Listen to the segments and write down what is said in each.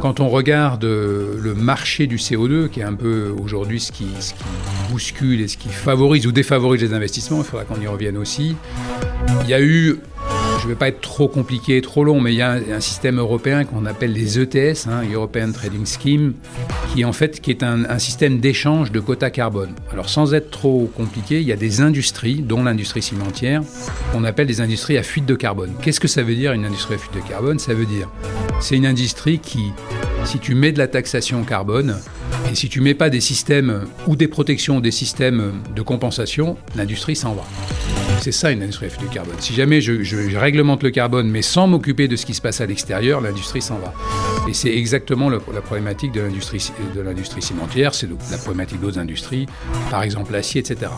Quand on regarde le marché du CO2, qui est un peu aujourd'hui ce qui bouscule et ce qui favorise ou défavorise les investissements, il faudra qu'on y revienne aussi, il y a eu je ne vais pas être trop compliqué, trop long, mais il y a un, système européen qu'on appelle les ETS, hein, European Trading Scheme, qui en fait est un, système d'échange de quotas carbone. Alors sans être trop compliqué, il y a des industries, dont l'industrie cimentière, qu'on appelle des industries à fuite de carbone. Qu'est-ce que ça veut dire une industrie à fuite de carbone? Ça veut dire c'est une industrie qui, si tu mets de la taxation carbone, et si tu mets pas des systèmes ou des protections des systèmes de compensation, l'industrie s'en va. C'est ça une industrie à fuite de carbone. Si jamais je, réglemente le carbone mais sans m'occuper de ce qui se passe à l'extérieur, l'industrie s'en va. Et c'est exactement la problématique de l'industrie, de l'industrie cimentière, c'est la problématique d'autres industries, par exemple l'acier, etc.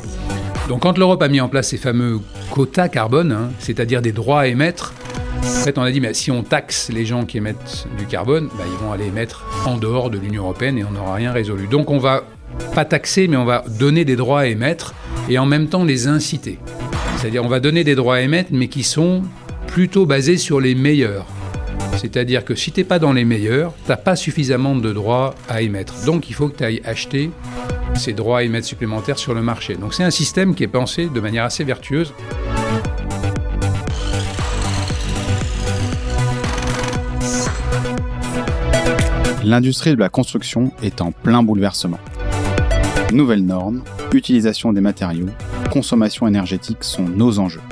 Donc quand l'Europe a mis en place ces fameux quotas carbone, hein, c'est-à-dire des droits à émettre, en fait, on a dit, mais si on taxe les gens qui émettent du carbone, bah, ils vont aller émettre en dehors de l'Union européenne et on n'aura rien résolu. Donc on va pas taxer, mais on va donner des droits à émettre et en même temps les inciter. C'est-à-dire on va donner des droits à émettre, mais qui sont plutôt basés sur les meilleurs. C'est-à-dire que si tu n'es pas dans les meilleurs, tu n'as pas suffisamment de droits à émettre. Donc il faut que tu ailles acheter ces droits à émettre supplémentaires sur le marché. Donc c'est un système qui est pensé de manière assez vertueuse. L'industrie de la construction est en plein bouleversement. Nouvelles normes, utilisation des matériaux, consommation énergétique sont nos enjeux.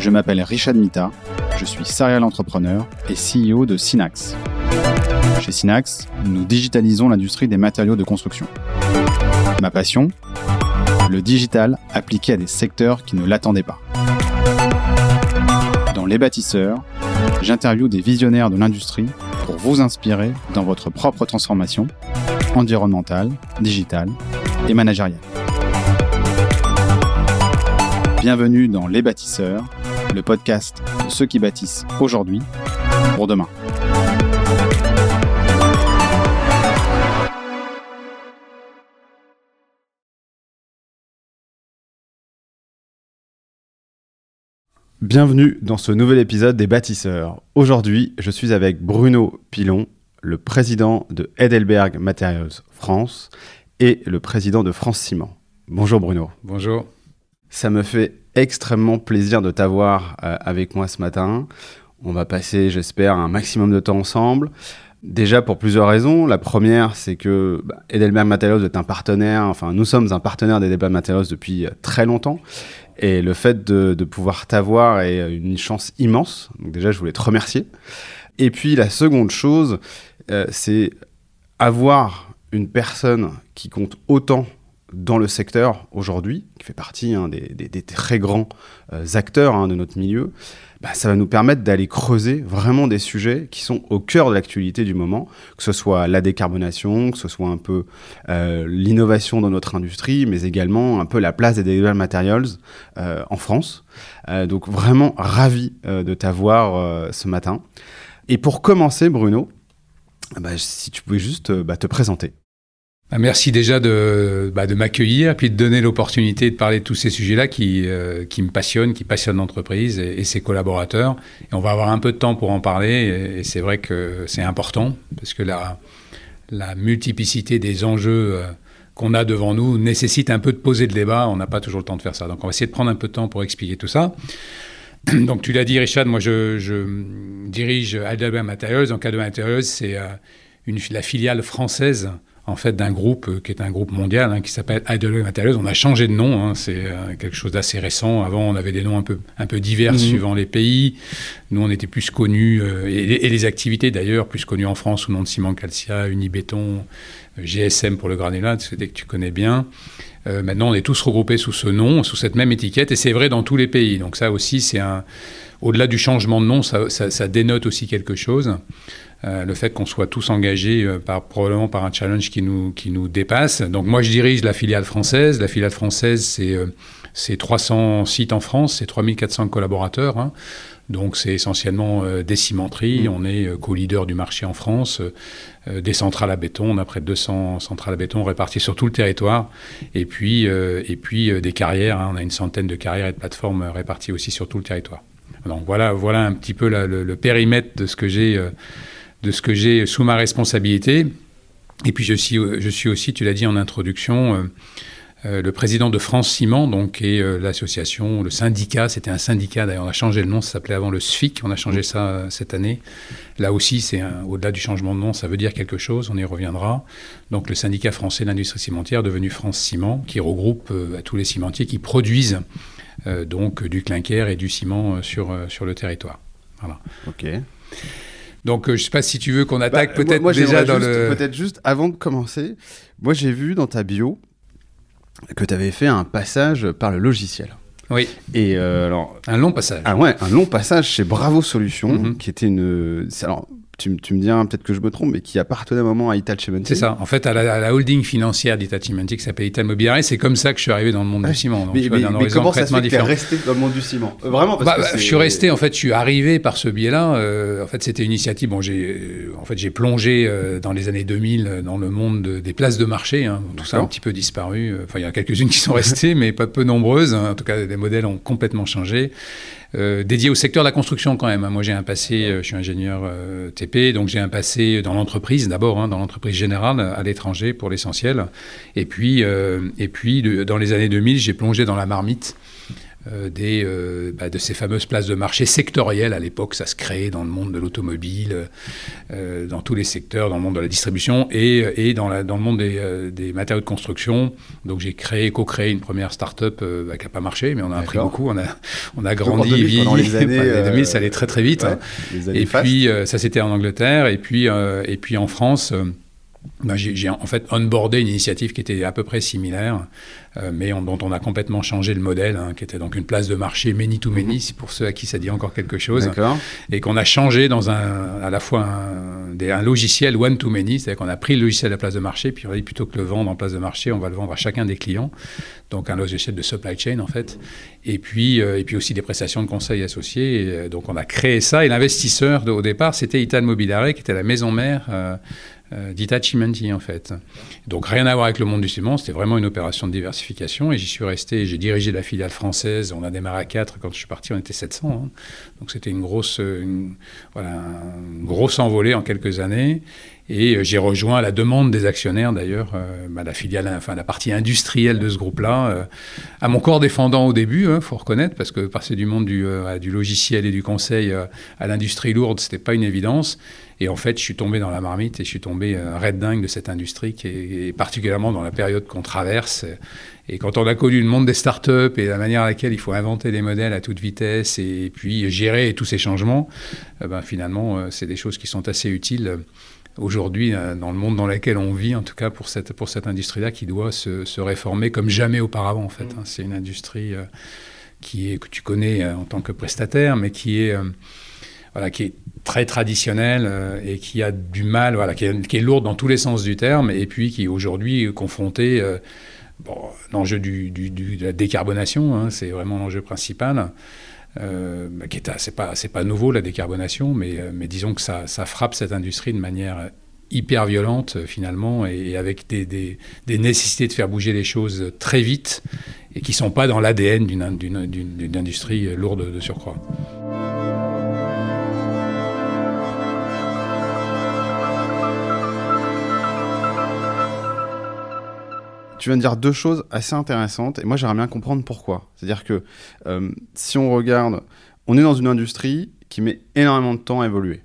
Je m'appelle Richard Mita, je suis serial entrepreneur et CEO de Synax. Chez Synax, nous digitalisons l'industrie des matériaux de construction. Ma passion Le digital appliqué à des secteurs qui ne l'attendaient pas. Dans Les bâtisseurs, j'interviewe des visionnaires de l'industrie pour vous inspirer dans votre propre transformation environnementale, digitale et managériale. Bienvenue dans Les Bâtisseurs, le podcast de ceux qui bâtissent aujourd'hui pour demain. Bienvenue dans ce nouvel épisode des Bâtisseurs. Aujourd'hui, je suis avec Bruno Pilon, le président de Heidelberg Materials France et le président de France Ciment. Bonjour Bruno. Bonjour. Ça me fait extrêmement plaisir de t'avoir euh, avec moi ce matin. On va passer, j'espère, un maximum de temps ensemble. Déjà pour plusieurs raisons. La première, c'est que bah, Edelberg Materials est un partenaire, enfin nous sommes un partenaire d'Edelberg Materials depuis euh, très longtemps. Et le fait de, de pouvoir t'avoir est une chance immense. Donc déjà, je voulais te remercier. Et puis la seconde chose, c'est avoir une personne qui compte autant dans le secteur aujourd'hui, qui fait partie hein, des, très grands euh, acteurs hein, de notre milieu, bah, ça va nous permettre d'aller creuser vraiment des sujets qui sont au cœur de l'actualité du moment, que ce soit la décarbonation, que ce soit un peu euh, l'innovation dans notre industrie, mais également un peu la place des Digital Materials euh, en France. donc vraiment ravi de t'avoir ce matin. Et pour commencer, Bruno, bah, si tu pouvais juste bah, te présenter. Bah, merci déjà de, de m'accueillir, puis de donner l'opportunité de parler de tous ces sujets-là qui, euh, qui me passionnent, qui passionnent l'entreprise et, ses collaborateurs. Et on va avoir un peu de temps pour en parler, et, c'est vrai que c'est important, parce que la, la multiplicité des enjeux euh, qu'on a devant nous nécessite un peu de poser le débat. On n'a pas toujours le temps de faire ça. Donc on va essayer de prendre un peu de temps pour expliquer tout ça. Donc tu l'as dit, Richard, moi je, je dirige Heidelberg Materials. Donc Heidelberg Materials, c'est euh, une, la filiale française en fait d'un groupe euh, qui est un groupe mondial hein, qui s'appelle Heidelberg Materials. On a changé de nom, hein, c'est euh, quelque chose d'assez récent. Avant, on avait des noms un peu un peu divers mhm. suivant les pays. Nous, on était plus connus euh, et, les activités d'ailleurs plus connues en France sous le nom de Ciment Calcia, Unibéton, GSM pour le granulat, c'était que tu connais bien. maintenant, on est tous regroupés sous ce nom, sous cette même étiquette, et c'est vrai dans tous les pays. Donc ça aussi, c'est un au-delà du changement de nom, ça, ça, ça dénote aussi quelque chose. Euh, le fait qu'on soit tous engagés euh, par, probablement par un challenge qui nous, qui nous dépasse. Donc moi, je dirige la filiale française. La filiale française, c'est 300 euh, sites en France, c'est 3400 collaborateurs. Hein. Donc c'est essentiellement des cimenteries. Mmh. On est co-leader du marché en France. des centrales à béton. On a près de 200 centrales à béton réparties sur tout le territoire. Et puis, et puis des carrières. Hein. On a une centaine de carrières et de plateformes réparties aussi sur tout le territoire. Donc voilà, voilà un petit peu le, périmètre de ce que j'ai de ce que j'ai sous ma responsabilité. Et puis je suis, je suis aussi, tu l'as dit en introduction, euh, le président de France Ciment, donc, et euh, l'association, le syndicat, c'était un syndicat, d'ailleurs on a changé le nom, ça s'appelait avant le SFIC, on a changé ça euh, cette année. Là aussi, c'est au-delà du changement de nom, ça veut dire quelque chose, on y reviendra. Donc le syndicat français d'industrie cimentière, devenu France Ciment, qui regroupe tous les cimentiers qui produisent donc du clinker et du ciment sur, sur le territoire. Voilà. Ok. Donc, je ne sais pas si tu veux qu'on attaque bah, peut-être déjà dans le. Peut-être juste avant de commencer, moi j'ai vu dans ta bio que tu avais fait un passage par le logiciel. Oui. Et euh, alors. Un long passage. Ah ouais, un long passage chez Bravo Solutions, mhm. qui était une. Alors, tu, me dis peut-être que je me trompe, mais qui appartenait à un moment à Hitachi C'est ça. En fait, à la, holding financière d'Hitachi qui s'appelle Hitachi Mobiliare, c'est comme ça que je suis arrivé dans le monde du ciment. Donc, mais, comment ça se fait que tu resté dans le monde du ciment euh, Vraiment parce bah, que Je suis resté, en fait, je suis arrivé par ce biais-là. Euh, en fait, c'était une initiative. Bon, j'ai, en fait, j'ai plongé dans les années 2000 dans le monde des places de marché. Hein. Tout ça a un petit peu disparu. Enfin, il y a quelques-unes qui sont restées, mais pas peu nombreuses. Hein. En tout cas, les modèles ont complètement changé. Euh, dédié au secteur de la construction quand même. Hein. Moi, j'ai un passé, euh, je suis ingénieur euh, TP, donc j'ai un passé dans l'entreprise d'abord, hein, dans l'entreprise générale à l'étranger pour l'essentiel. Et puis, et puis dans les années 2000, j'ai plongé dans la marmite. Euh, des, euh, bah, de ces fameuses places de marché sectorielles. À l'époque, ça se créait dans le monde de l'automobile, euh, dans tous les secteurs, dans le monde de la distribution et, et dans, la, dans, le monde des, des, matériaux de construction. Donc j'ai créé, co-créé une première start-up bah, qui n'a pas marché, mais on a appris beaucoup. On a, on a grandi et vieilli. les années 2000, ça allait très très vite. et puis ça c'était en Angleterre et puis, et puis en France. Bah, j'ai en fait onboardé une initiative qui était à peu près similaire, euh, mais dont on a complètement changé le modèle, hein, qui était donc une place de marché many to many, mhm. pour ceux à qui ça dit encore quelque chose, et qu'on a changé dans un, à la fois un, un logiciel one to many, c'est-à-dire qu'on a pris le logiciel de la place de marché, puis on a dit plutôt que le vendre en place de marché, on va le vendre à chacun des clients, donc un logiciel de supply chain en fait, et puis, euh, et puis aussi des prestations de conseil associés, euh, donc on a créé ça, et l'investisseur au départ, c'était Ital Mobiliare, qui était la maison mère euh, d'Itachi en fait. Donc rien à voir avec le monde du ciment, c'était vraiment une opération de diversification et j'y suis resté, j'ai dirigé la filiale française, on a démarré à 4, quand je suis parti on était 700, hein. donc c'était une grosse, voilà, grosse envolée en quelques années et euh, j'ai rejoint la demande des actionnaires d'ailleurs, euh, bah, la filiale, enfin la partie industrielle de ce groupe-là, euh, à mon corps défendant au début, il hein, faut reconnaître, parce que passer du monde du, du logiciel et du conseil à l'industrie lourde, c'était pas une évidence. Et en fait, je suis tombé dans la marmite et je suis tombé raid dingue de cette industrie, qui est, particulièrement dans la période qu'on traverse. Et quand on a connu le monde des startups et la manière à laquelle il faut inventer des modèles à toute vitesse et puis gérer tous ces changements, eh ben finalement, euh, c'est des choses qui sont assez utiles aujourd'hui euh, dans le monde dans lequel on vit, en tout cas pour cette, pour cette industrie-là qui doit se, se, réformer comme jamais auparavant, en fait. Hein. C'est une industrie euh, qui est, que tu connais en tant que prestataire, mais qui est qui est très traditionnelle euh, et qui a du mal, voilà, qui est, lourde dans tous les sens du terme, et puis qui est aujourd'hui confrontée, euh, bon, l'enjeu de la décarbonation, hein, c'est vraiment l'enjeu principal. Euh, qui est, c'est pas, c'est pas nouveau la décarbonation, mais, euh, mais disons que ça, ça, frappe cette industrie de manière hyper violente finalement, et, avec des, des, nécessités de faire bouger les choses très vite, et qui sont pas dans l'ADN d'une, d'une, d'une industrie lourde de surcroît. Tu viens de dire deux choses assez intéressantes et moi j'aimerais bien comprendre pourquoi. C'est-à-dire que euh, si on regarde, on est dans une industrie qui met énormément de temps à évoluer.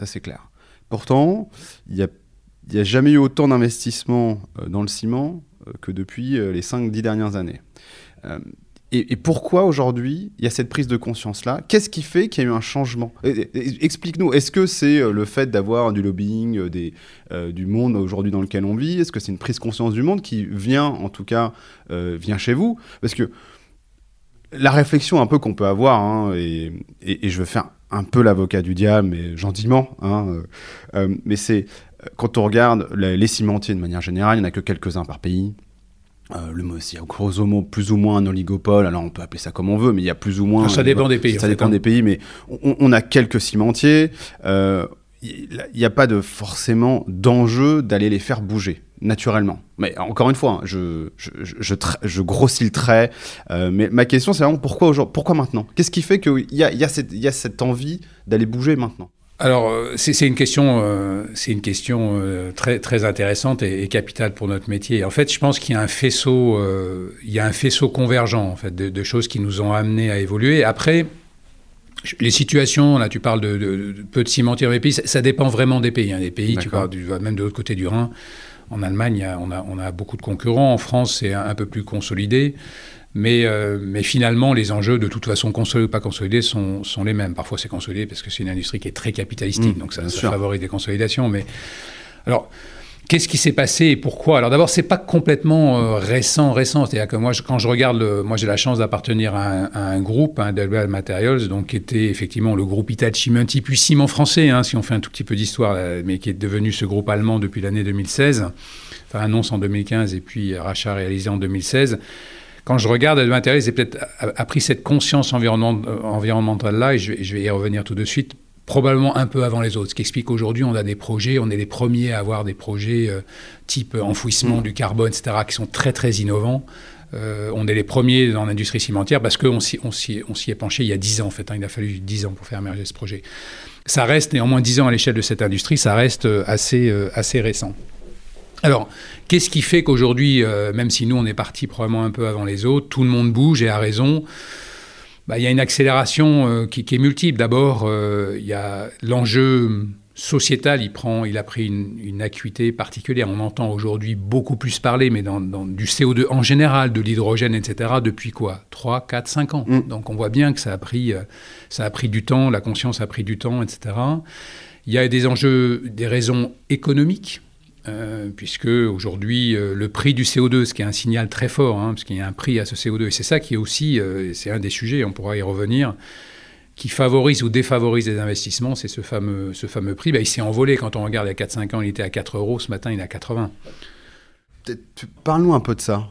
Ça c'est clair. Pourtant, il n'y a, jamais eu autant d'investissement euh, dans le ciment euh, que depuis les 5-10 dernières années. Et, pourquoi aujourd'hui il y a cette prise de conscience-là? Qu'est-ce qui fait qu'il y a eu un changement? Explique-nous, est-ce que c'est euh, le fait d'avoir du lobbying euh, euh, du monde aujourd'hui dans lequel on vit? Est-ce que c'est une prise de conscience du monde qui vient, en tout cas, vient chez vous? Parce que la réflexion un peu qu'on peut avoir, hein, et, je veux faire un peu l'avocat du diable, mais gentiment, hein, mais c'est quand on regarde les, les cimentiers de manière générale, il n'y en a que quelques-uns par pays. Euh, le il y a grosso modo plus ou moins un oligopole. Alors on peut appeler ça comme on veut, mais il y a plus ou moins. ça dépend des pays. Ça dépend hein. des pays, mais on, a quelques cimentiers. Euh, il n'y a pas de forcément d'enjeu d'aller les faire bouger naturellement. Mais encore une fois, hein, je, je, je, je, grossis le trait. Euh, mais ma question, c'est vraiment pourquoi, pourquoi maintenant? Qu'est-ce qui fait qu'il y a, y, a y a cette envie d'aller bouger maintenant? Alors, euh, c'est une question, euh, c'est une question très, très intéressante et, capitale pour notre métier. En fait, je pense qu'il y a un faisceau, il y a un faisceau convergent en fait, de, de, choses qui nous ont amenés à évoluer. Après, les situations, là tu parles de, peu de cimentières les pays, ça, dépend vraiment des pays. Hein. Des pays, tu parles du, même de l'autre côté du Rhin. En Allemagne, on, a, on, a, beaucoup de concurrents. En France, c'est un, peu plus consolidé. Mais, euh, mais, finalement, les enjeux, de toute façon, consolidés ou pas consolidés, sont, sont les mêmes. Parfois, c'est consolidé parce que c'est une industrie qui est très capitalistique, mmh, donc ça, ça favorise des consolidations. Mais alors, Qu'est-ce qui s'est passé et pourquoi? Alors d'abord, c'est pas complètement euh, récent, récent. C'est-à-dire que moi, quand je regarde, moi j'ai la chance d'appartenir à, un groupe, hein, Delwell Materials, donc qui était effectivement le groupe Hitachi, un petit ciment français, hein, si on fait un tout petit peu d'histoire, euh, mais qui est devenu ce groupe allemand depuis l'année 2016. Enfin, annonce en 2015 et puis rachat réalisé en 2016 quand je regarde Delwell Materials, j'ai peut-être appris cette conscience environnementale-là, et je vais, y revenir tout de suite, probablement un peu avant les autres. Ce qui explique qu'aujourd'hui, on a des projets, on est les premiers à avoir des projets euh, type enfouissement mm. du carbone, etc., qui sont très, très innovants. Euh, on est les premiers dans l'industrie cimentière parce qu'on s'y, est penché il y a 10 ans, en fait. Hein. il a fallu 10 ans pour faire émerger ce projet. Ça reste néanmoins 10 ans à l'échelle de cette industrie, ça reste euh, assez, assez récent. Alors, qu'est-ce qui fait qu'aujourd'hui, même si nous, on est parti probablement un peu avant les autres, tout le monde bouge et a raison bah, il y a une accélération euh, qui, est multiple. D'abord, euh, il y a l'enjeu sociétal, il, prend, il a pris une, acuité particulière. On entend aujourd'hui beaucoup plus parler, mais dans, du CO2 en général, de l'hydrogène, etc., depuis quoi? 3, 4, 5 ans. Mm. Donc on voit bien que ça a, pris, euh, ça a pris du temps, la conscience a pris du temps, etc. Il y a des enjeux, des raisons économiques. Euh, puisque aujourd'hui, euh, le prix du CO2, ce qui est un signal très fort, hein, parce qu'il y a un prix à ce CO2, et c'est ça qui est aussi, euh, c'est un des sujets, on pourra y revenir, qui favorise ou défavorise les investissements, c'est ce fameux, ce fameux prix. Bah, il s'est envolé quand on regarde il y a 4-5 ans, il était à 4 euros, ce matin il est à 80. Parle-nous un peu de ça.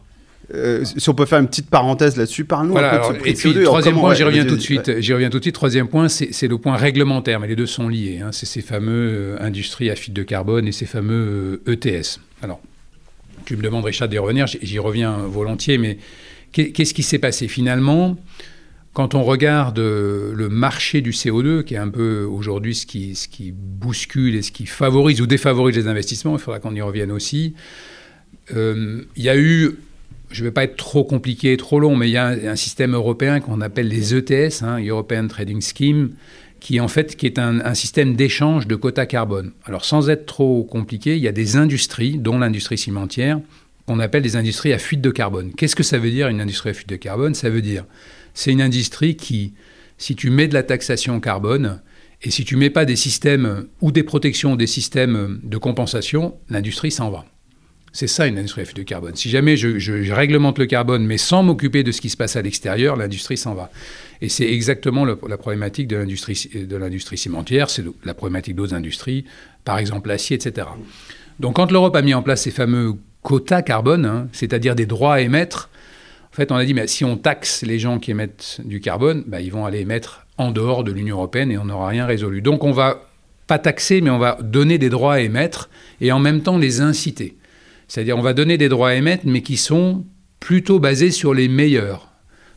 Euh, si on peut faire une petite parenthèse là-dessus, parle-nous un peu de ce prix Et puis, troisième point, j'y reviens tout de suite. J'y reviens tout de suite. Troisième point, c'est le point réglementaire, mais les deux sont liés. Hein. C'est ces fameux euh, industries à fuite de carbone et ces fameux ETS. Euh, e Alors, tu me demandes, Richard, d'y revenir. J'y reviens volontiers, mais qu'est-ce qui s'est passé? Finalement quand on regarde le marché du CO2, qui est un peu aujourd'hui ce qui, ce qui bouscule et ce qui favorise ou défavorise les investissements, il faudra qu'on y revienne aussi, il y a eu je ne vais pas être trop compliqué, trop long, mais il y a un, système européen qu'on appelle les ETS, hein, European Trading Scheme, qui en fait est un, système d'échange de quotas carbone. Alors sans être trop compliqué, il y a des industries, dont l'industrie cimentière, qu'on appelle des industries à fuite de carbone. Qu'est-ce que ça veut dire une industrie à fuite de carbone? Ça veut dire c'est une industrie qui, si tu mets de la taxation carbone, et si tu mets pas des systèmes ou des protections ou des systèmes de compensation, l'industrie s'en va. C'est ça une industrie à fuite de carbone. Si jamais je, réglemente le carbone, mais sans m'occuper de ce qui se passe à l'extérieur, l'industrie s'en va. Et c'est exactement la problématique de l'industrie, cimentière, c'est la problématique d'autres industries, par exemple l'acier, etc. Donc quand l'Europe a mis en place ces fameux quotas carbone, hein, c'est-à-dire des droits à émettre, en fait on a dit, si on taxe les gens qui émettent du carbone, bah, ils vont aller émettre en dehors de l'Union européenne et on n'aura rien résolu. Donc on va pas taxer, mais on va donner des droits à émettre et en même temps les inciter. C'est-à-dire on va donner des droits à émettre, mais qui sont plutôt basés sur les meilleurs.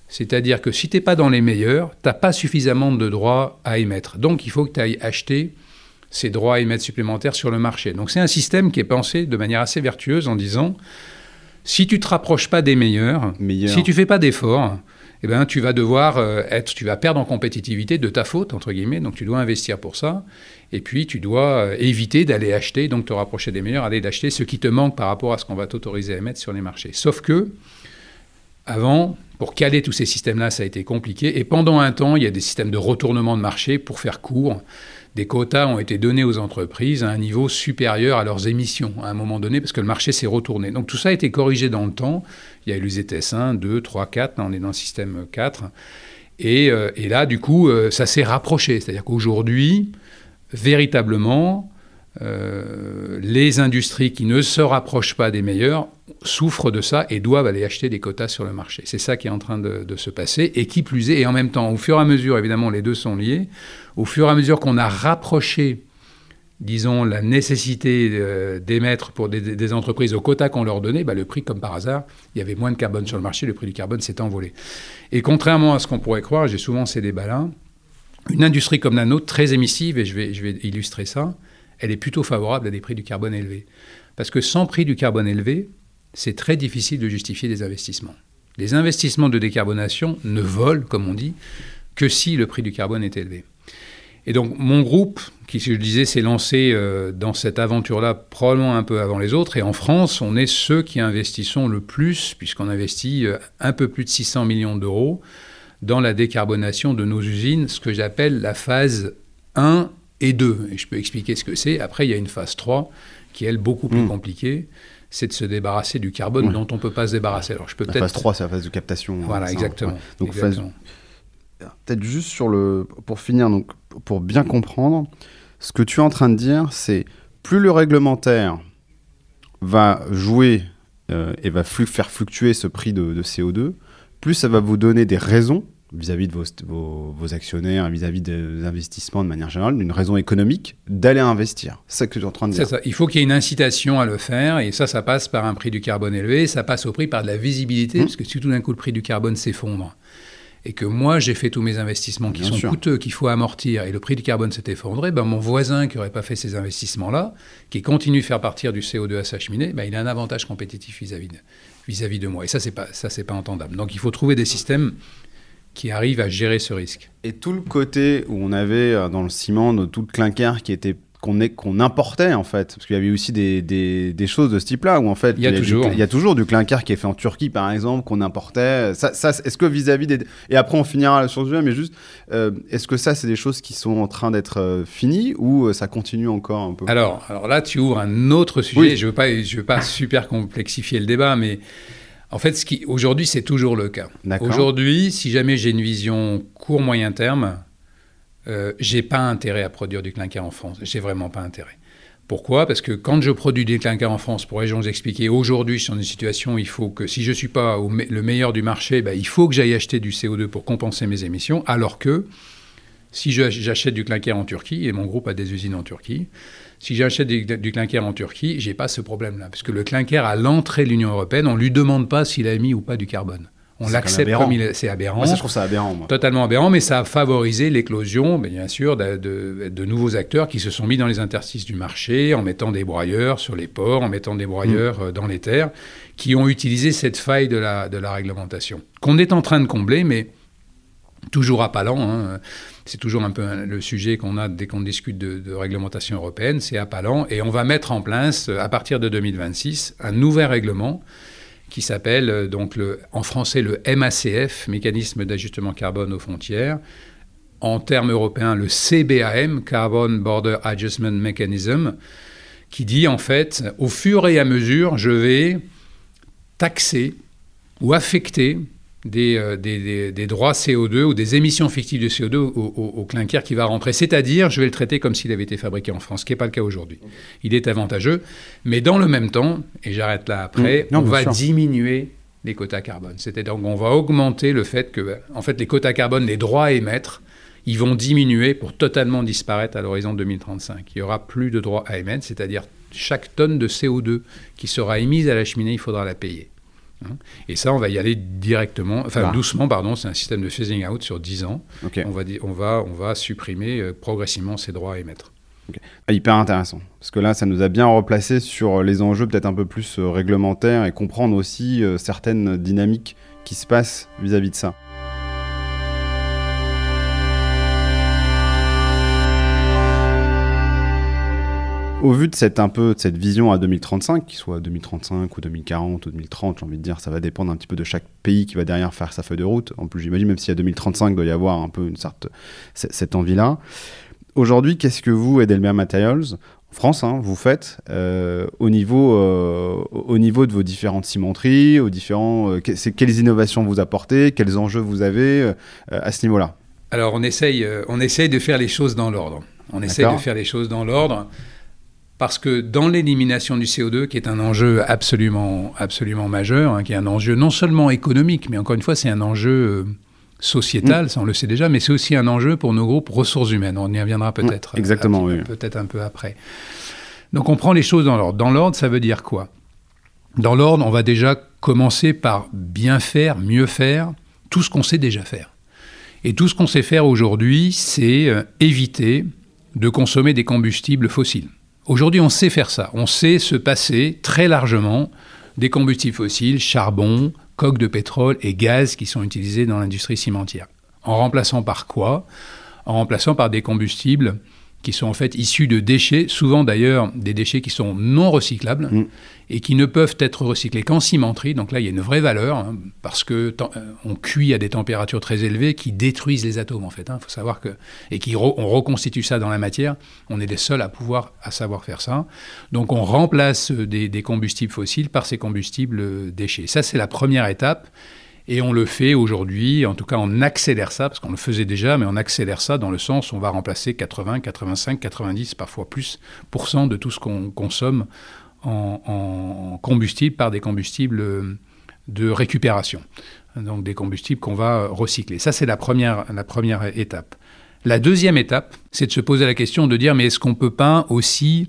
C'est-à-dire que si tu n'es pas dans les meilleurs, tu n'as pas suffisamment de droits à émettre. Donc il faut que tu ailles acheter ces droits à émettre supplémentaires sur le marché. Donc c'est un système qui est pensé de manière assez vertueuse en disant, si tu ne te rapproches pas des meilleurs, si tu fais pas d'efforts, eh ben, tu vas devoir euh, être, tu vas perdre en compétitivité de ta faute, entre guillemets, donc tu dois investir pour ça. Et puis, tu dois euh, éviter d'aller acheter, donc te rapprocher des meilleurs, aller d'acheter ce qui te manque par rapport à ce qu'on va t'autoriser à mettre sur les marchés. Sauf que, avant, pour caler tous ces systèmes-là, ça a été compliqué. Et pendant un temps, il y a des systèmes de retournement de marché pour faire court des quotas ont été donnés aux entreprises à un niveau supérieur à leurs émissions à un moment donné, parce que le marché s'est retourné. Donc tout ça a été corrigé dans le temps. Il y a eu les ETS 1, 2, 3, 4, on est dans le système 4. Euh, et, là, du coup, euh, ça s'est rapproché. C'est-à-dire qu'aujourd'hui, véritablement, euh, les industries qui ne se rapprochent pas des meilleures souffrent de ça et doivent aller acheter des quotas sur le marché. C'est ça qui est en train de, se passer et qui plus est, et en même temps, au fur et à mesure, évidemment, les deux sont liés, au fur et à mesure qu'on a rapproché, disons, la nécessité euh, d'émettre pour des, entreprises aux quotas qu'on leur donnait, bah, le prix, comme par hasard, il y avait moins de carbone sur le marché, le prix du carbone s'est envolé. Et contrairement à ce qu'on pourrait croire, j'ai souvent ces débats-là, une industrie comme la nôtre, très émissive, et je vais, je vais illustrer ça, elle est plutôt favorable à des prix du carbone élevés. Parce que sans prix du carbone élevé, c'est très difficile de justifier des investissements. Les investissements de décarbonation ne volent, comme on dit, que si le prix du carbone est élevé. Et donc mon groupe, qui, je le disais, s'est lancé euh, dans cette aventure-là probablement un peu avant les autres. Et en France, on est ceux qui investissons le plus, puisqu'on investit euh, un peu plus de 600 millions d'euros dans la décarbonation de nos usines, ce que j'appelle la phase 1 et 2. Et je peux expliquer ce que c'est. Après, il y a une phase 3 qui est, elle, beaucoup plus hmm. compliquée. C'est de se débarrasser du carbone dont on ne peut pas se débarrasser. Alors, je peux la phase 3, c'est la phase de captation. Hein, voilà, exactement. Donc, Peut-être juste sur le... Pour finir, donc, pour bien comprendre, ce que tu es en train de dire, c'est plus le réglementaire va jouer euh, et va faire fluctuer ce prix de, de CO2, plus ça va vous donner des raisons vis-à-vis de vos, vos, actionnaires, vis-à-vis des investissements de manière générale, d'une raison économique d'aller investir. C'est ça que tu es en train de dire. Ça. Il faut qu'il y ait une incitation à le faire, et ça, ça passe par un prix du carbone élevé, ça passe au prix par de la visibilité, mmh. parce que si tout d'un coup le prix du carbone s'effondre, et que moi j'ai fait tous mes investissements qui sont coûteux, qu'il faut amortir, et le prix du carbone s'est effondré, ben mon voisin qui n'aurait pas fait ces investissements-là, qui continue de faire partir du CO2 à s'acheminer, ben il a un avantage compétitif vis-à-vis de, vis -vis de moi. Et ça, c'est pas, ça, pas entendable. Donc il faut trouver des systèmes qui arrive à gérer ce risque. Et tout le côté où on avait euh, dans le ciment tout le clinker qui était qu'on qu'on importait en fait. Parce qu'il y avait aussi des, des, choses de ce type-là où en fait il y a, toujours. il y a toujours du clinker qui est fait en Turquie par exemple qu'on importait. Ça, ça est-ce que vis-à-vis des et après on finira sur sujet mais juste euh, est-ce que ça c'est des choses qui sont en train d'être euh, finies ou ça continue encore un peu? Alors alors là tu ouvres un autre sujet. Je veux pas je veux pas super complexifier le débat mais en fait, aujourd'hui, c'est toujours le cas. Aujourd'hui, si jamais j'ai une vision court-moyen terme, euh, j'ai pas intérêt à produire du clinker en France. J'ai vraiment pas intérêt. Pourquoi? Parce que quand je produis du clinker en France, pour vous expliquer, aujourd'hui, je suis dans une situation où il faut que, si je ne suis pas le meilleur du marché, ben, il faut que j'aille acheter du CO2 pour compenser mes émissions, alors que si j'achète du clinker en Turquie, et mon groupe a des usines en Turquie, si j'achète du, clinker en Turquie, j'ai pas ce problème-là. Parce que le clinker, à l'entrée de l'Union européenne, on ne lui demande pas s'il a mis ou pas du carbone. On l'accepte comme il est. C'est aberrant. ça, je trouve ça aberrant. Moi. Totalement aberrant, mais ça a favorisé l'éclosion, bien sûr, de, de, nouveaux acteurs qui se sont mis dans les interstices du marché, en mettant des broyeurs sur les ports, en mettant des broyeurs mm. euh, dans les terres, qui ont utilisé cette faille de la, de la réglementation, qu'on est en train de combler, mais toujours à pas lent. Hein. C'est toujours un peu le sujet qu'on a dès qu'on discute de, réglementation européenne, c'est appalant. Et on va mettre en place, à partir de 2026, un nouvel règlement qui s'appelle euh, donc en français le MACF, mécanisme d'ajustement carbone aux frontières, en termes européens le CBAM, Carbon Border Adjustment Mechanism, qui dit en fait, au fur et à mesure, je vais taxer ou affecter euh, des, des, droits CO2 ou des émissions fictives de CO2 au, clinker qui va rentrer. C'est-à-dire, je vais le traiter comme s'il avait été fabriqué en France, ce qui n'est pas le cas aujourd'hui. Il est avantageux, mais dans le même temps, et j'arrête là après, mmh. on va diminuer les quotas carbone. C'est-à-dire qu'on va augmenter le fait que, en fait, les quotas carbone, les droits à émettre, ils vont diminuer pour totalement disparaître à l'horizon 2035. Il n'y aura plus de droits à émettre, c'est-à-dire chaque tonne de CO2 qui sera émise à la cheminée, il faudra la payer. Hein. Et ça, on va y aller directement, enfin ah. doucement, pardon, c'est un système de phasing out sur 10 ans. On, va, on, va, on va supprimer euh, progressivement ces droits à émettre. Ah, hyper intéressant, parce que là, ça nous a bien replacé sur les enjeux peut-être un peu plus euh, réglementaires et comprendre aussi euh, certaines dynamiques qui se passent vis à -vis de ça. Au vu de cette, un peu, de cette vision à 2035, qu'il soit 2035 ou 2040 ou 2030, j'ai envie de dire, ça va dépendre un petit peu de chaque pays qui va derrière faire sa feuille de route. En plus, j'imagine, même si à 2035, il doit y avoir un peu une sorte, cette envie-là. Aujourd'hui, qu'est-ce que vous, Edelmer Materials, en France, hein, vous faites euh, au, niveau, euh, au niveau de vos différentes cimenteries, aux différents, euh, quelles innovations vous apportez, quels enjeux vous avez à ce niveau-là? Alors, on essaye, on essaye de faire les choses dans l'ordre. On essaye de faire les choses dans l'ordre. Parce que dans l'élimination du CO2, qui est un enjeu absolument, absolument majeur, hein, qui est un enjeu non seulement économique, mais encore une fois, c'est un enjeu euh, sociétal, mm. ça on le sait déjà, mais c'est aussi un enjeu pour nos groupes ressources humaines. On y reviendra mm, peut-être. exactement, oui. Peut-être un peu après. Donc on prend les choses dans l'ordre. Dans l'ordre, ça veut dire quoi? Dans l'ordre, on va déjà commencer par bien faire, mieux faire, tout ce qu'on sait déjà faire. Et tout ce qu'on sait faire aujourd'hui, c'est euh, éviter de consommer des combustibles fossiles. Aujourd'hui, on sait faire ça. On sait se passer très largement des combustibles fossiles, charbon, coques de pétrole et gaz qui sont utilisés dans l'industrie cimentière. En remplaçant par quoi? En remplaçant par des combustibles qui sont en fait issus de déchets, souvent d'ailleurs des déchets qui sont non recyclables mm. et qui ne peuvent être recyclés qu'en cimenterie. Donc là, il y a une vraie valeur hein, parce que euh, on cuit à des températures très élevées qui détruisent les atomes en fait. Il hein. faut savoir que et qui on reconstitue ça dans la matière. On est les seuls à pouvoir à savoir faire ça. Donc on remplace des, des combustibles fossiles par ces combustibles euh, déchets. Ça c'est la première étape. Et on le fait aujourd'hui, en tout cas on accélère ça, parce qu'on le faisait déjà, mais on accélère ça dans le sens où on va remplacer 80, 85, 90, parfois plus, pour cent de tout ce qu'on consomme en, combustible par des combustibles de récupération. Donc des combustibles qu'on va recycler. Ça, c'est la première, la première étape. La deuxième étape, c'est de se poser la question de dire, mais est-ce qu'on ne peut pas aussi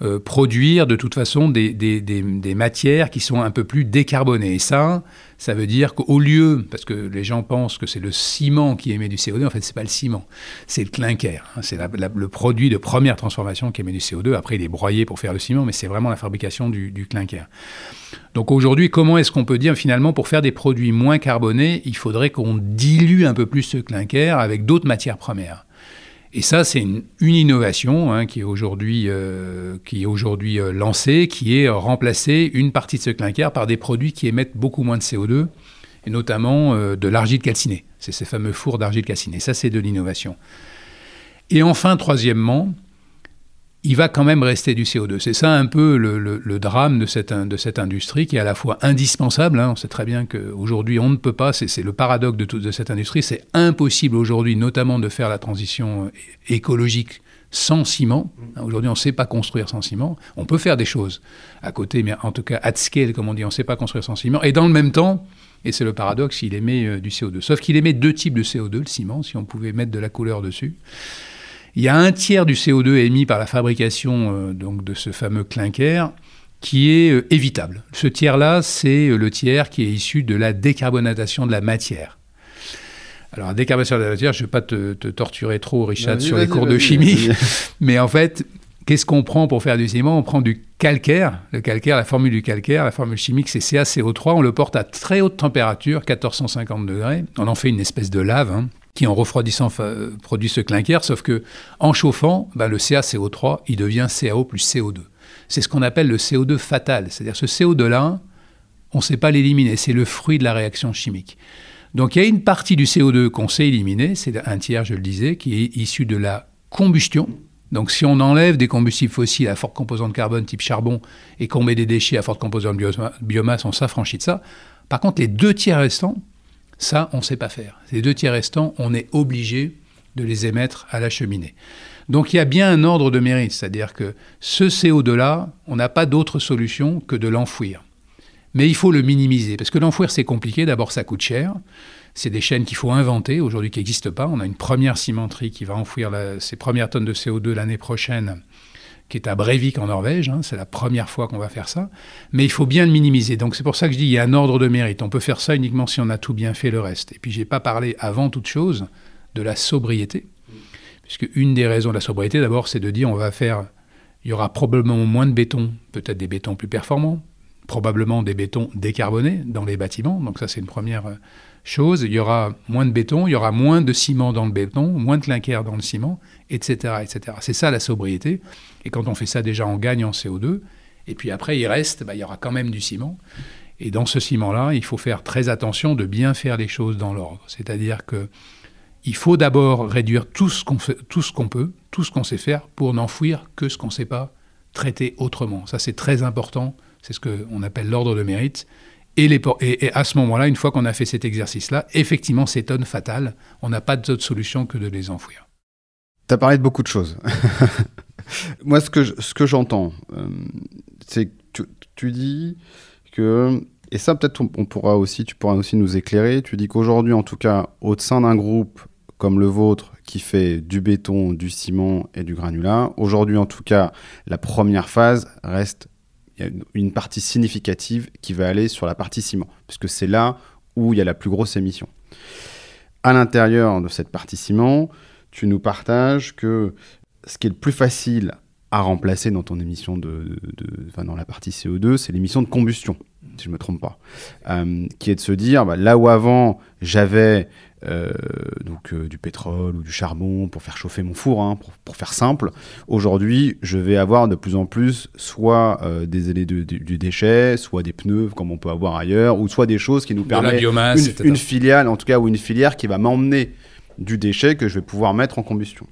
euh, produire de toute façon des, des, des, matières qui sont un peu plus décarbonées. Et ça, ça veut dire qu'au lieu, parce que les gens pensent que c'est le ciment qui émet du CO2, en fait, c'est pas le ciment, c'est le clinker. Hein. c'est le produit de première transformation qui émet du CO2. Après, il est broyé pour faire le ciment, mais c'est vraiment la fabrication du, du clinker. Donc aujourd'hui, comment est-ce qu'on peut dire finalement, pour faire des produits moins carbonés, il faudrait qu'on dilue un peu plus ce clinker avec d'autres matières premières? Et ça, c'est une, innovation hein, qui est aujourd'hui euh, euh, lancée, qui est remplacer une partie de ce clinker par des produits qui émettent beaucoup moins de CO2, et notamment euh, de l'argile calcinée. C'est ces fameux fours d'argile calcinée. Ça, c'est de l'innovation. Et enfin, troisièmement, il va quand même rester du CO2. C'est ça un peu le, drame de cette, de cette, industrie qui est à la fois indispensable. Hein. on sait très bien qu'aujourd'hui on ne peut pas, c'est le paradoxe de, de cette industrie, c'est impossible aujourd'hui notamment de faire la transition euh, écologique sans ciment. Hein, aujourd'hui on ne sait pas construire sans ciment. On peut faire des choses à côté, mais en tout cas at scale, comme on dit, on ne sait pas construire sans ciment. Et dans le même temps, et c'est le paradoxe, il émet euh, du CO2. Sauf qu'il émet deux types de CO2, le ciment, si on pouvait mettre de la couleur dessus. Il y a un tiers du CO2 émis par la fabrication euh, donc de ce fameux clinker qui est euh, évitable. Ce tiers-là, c'est euh, le tiers qui est issu de la décarbonatation de la matière. Alors, la décarbonation de la matière, je ne vais pas te, torturer trop, Richard, sur les cours de chimie, mais en fait, qu'est-ce qu'on prend pour faire du ciment? On prend du calcaire. Le calcaire, la formule du calcaire, la formule chimique, c'est CaCO3. On le porte à très haute température, 1450 degrés. On en fait une espèce de lave. Hein qui en refroidissant produit ce clinker, sauf que en chauffant, ben, le CaCO3, il devient CaO plus CO2. C'est ce qu'on appelle le CO2 fatal, c'est-à-dire ce CO2-là, on ne sait pas l'éliminer, c'est le fruit de la réaction chimique. Donc il y a une partie du CO2 qu'on sait éliminer, c'est un tiers, je le disais, qui est issu de la combustion. Donc si on enlève des combustibles fossiles à forte composante carbone type charbon et qu'on met des déchets à forte composante biomasse, on s'affranchit de ça. Par contre, les deux tiers restants, ça, on ne sait pas faire. Les deux tiers restants, on est obligé de les émettre à la cheminée. Donc il y a bien un ordre de mérite, c'est-à-dire que ce CO2-là, on n'a pas d'autre solution que de l'enfouir. Mais il faut le minimiser, parce que l'enfouir, c'est compliqué. D'abord, ça coûte cher. C'est des chaînes qu'il faut inventer, aujourd'hui qui n'existent pas. On a une première cimenterie qui va enfouir ses premières tonnes de CO2 l'année prochaine qui est à Breivik en Norvège. Hein, c'est la première fois qu'on va faire ça. Mais il faut bien le minimiser. Donc c'est pour ça que je dis il y a un ordre de mérite. On peut faire ça uniquement si on a tout bien fait le reste. Et puis j'ai pas parlé avant toute chose de la sobriété. Puisque une des raisons de la sobriété, d'abord, c'est de dire on va faire. Il y aura probablement moins de béton, peut-être des bétons plus performants, probablement des bétons décarbonés dans les bâtiments. Donc ça, c'est une première euh, chose. Il y aura moins de béton, il y aura moins de ciment dans le béton, moins de clinker dans le ciment, etc. C'est ça la sobriété. Et quand on fait ça, déjà, on gagne en CO2. Et puis après, il reste, bah, il y aura quand même du ciment. Et dans ce ciment-là, il faut faire très attention de bien faire les choses dans l'ordre. C'est-à-dire que il faut d'abord réduire tout ce qu'on qu'on peut, tout ce qu'on sait faire, pour n'enfouir que ce qu'on ne sait pas traiter autrement. Ça, c'est très important. C'est ce qu'on appelle l'ordre de mérite. Et, et, à ce moment-là, une fois qu'on a fait cet exercice-là, effectivement, ces tonnes fatales, on n'a pas d'autre solution que de les enfouir. Tu as parlé de beaucoup de choses. Moi, ce que, ce que j'entends, euh, c'est que tu, tu, dis que, et ça peut-être on, pourra aussi, tu pourras aussi nous éclairer, tu dis qu'aujourd'hui, en tout cas, au sein d'un groupe comme le vôtre, qui fait du béton, du ciment et du granulat, aujourd'hui, en tout cas, la première phase reste il y a une partie significative qui va aller sur la partie ciment, puisque c'est là où il y a la plus grosse émission. À l'intérieur de cette partie ciment, tu nous partages que ce qui est le plus facile à remplacer dans ton émission de, enfin dans la partie CO2, c'est l'émission de combustion, si je ne me trompe pas, euh, qui est de se dire, bah, là où avant j'avais euh, donc euh, du pétrole ou du charbon pour faire chauffer mon four, hein, pour, faire simple, aujourd'hui je vais avoir de plus en plus soit des élés du déchet, soit des pneus comme on peut avoir ailleurs, ou soit des choses qui nous permettent une, une filiale, en tout cas, ou une filière qui va m'emmener du déchet que je vais pouvoir mettre en combustion.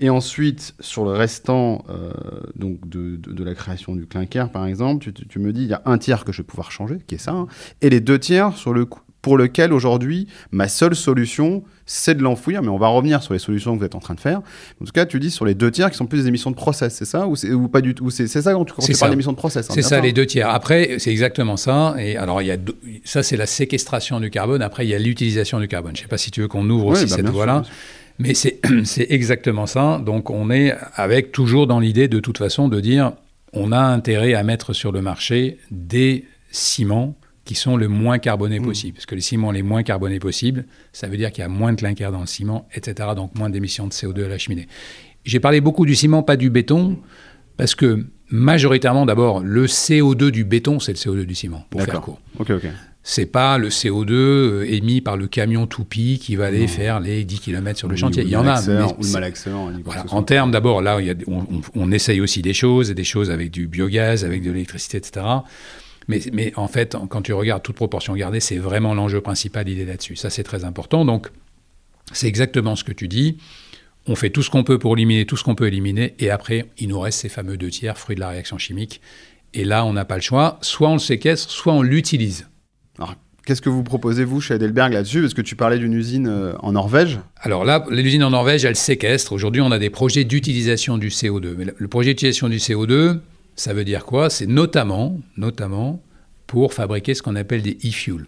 Et ensuite, sur le restant euh, donc de, de, la création du clinker, par exemple, tu, tu, me dis il y a un tiers que je vais pouvoir changer, qui est ça, hein, et les deux tiers sur le, pour lequel aujourd'hui, ma seule solution, c'est de l'enfouir, mais on va revenir sur les solutions que vous êtes en train de faire. En tout cas, tu dis sur les deux tiers qui sont plus des émissions de process, c'est ça ou, ou, pas du tout C'est ça quand tu, parles d'émissions de process hein, C'est ça, les deux tiers. Après, c'est exactement ça. Et alors, il y a ça, c'est la séquestration du carbone. Après, il y a l'utilisation du carbone. Je ne sais pas si tu veux qu'on ouvre aussi bah, cette voie-là. Mais c'est exactement ça. Donc on est avec toujours dans l'idée de toute façon de dire on a intérêt à mettre sur le marché des ciments qui sont le moins carbonés mmh. possible. Parce que les ciments les moins carbonés possibles, ça veut dire qu'il y a moins de clinker dans le ciment, etc. Donc moins d'émissions de CO2 à la cheminée. J'ai parlé beaucoup du ciment, pas du béton, parce que majoritairement, d'abord, le CO2 du béton, c'est le CO2 du ciment, pour faire court. Ok, ok c'est pas le CO2 euh, émis par le camion toupie qui va aller faire les 10 km sur le chantier. Il y en a. Ou le malaxeur. En termes, d'abord, là, on, essaye aussi des choses, des choses avec du biogaz, avec de l'électricité, etc. Mais, mais, en fait, quand tu regardes toute proportion gardée, c'est vraiment l'enjeu principal, l'idée là-dessus. Ça, c'est très important. Donc, c'est exactement ce que tu dis. On fait tout ce qu'on peut pour éliminer tout ce qu'on peut éliminer, et après, il nous reste ces fameux deux tiers, fruits de la réaction chimique. Et là, on n'a pas le choix. Soit on le séquestre, soit on l'utilise. Alors, qu'est-ce que vous proposez, vous, chez Heidelberg là-dessus? Parce que tu parlais d'une usine euh, en Norvège. Alors là, l'usine en Norvège, elle séquestre. Aujourd'hui, on a des projets d'utilisation du CO2. Mais le projet d'utilisation du CO2, ça veut dire quoi? C'est notamment, notamment pour fabriquer ce qu'on appelle des e-fuels.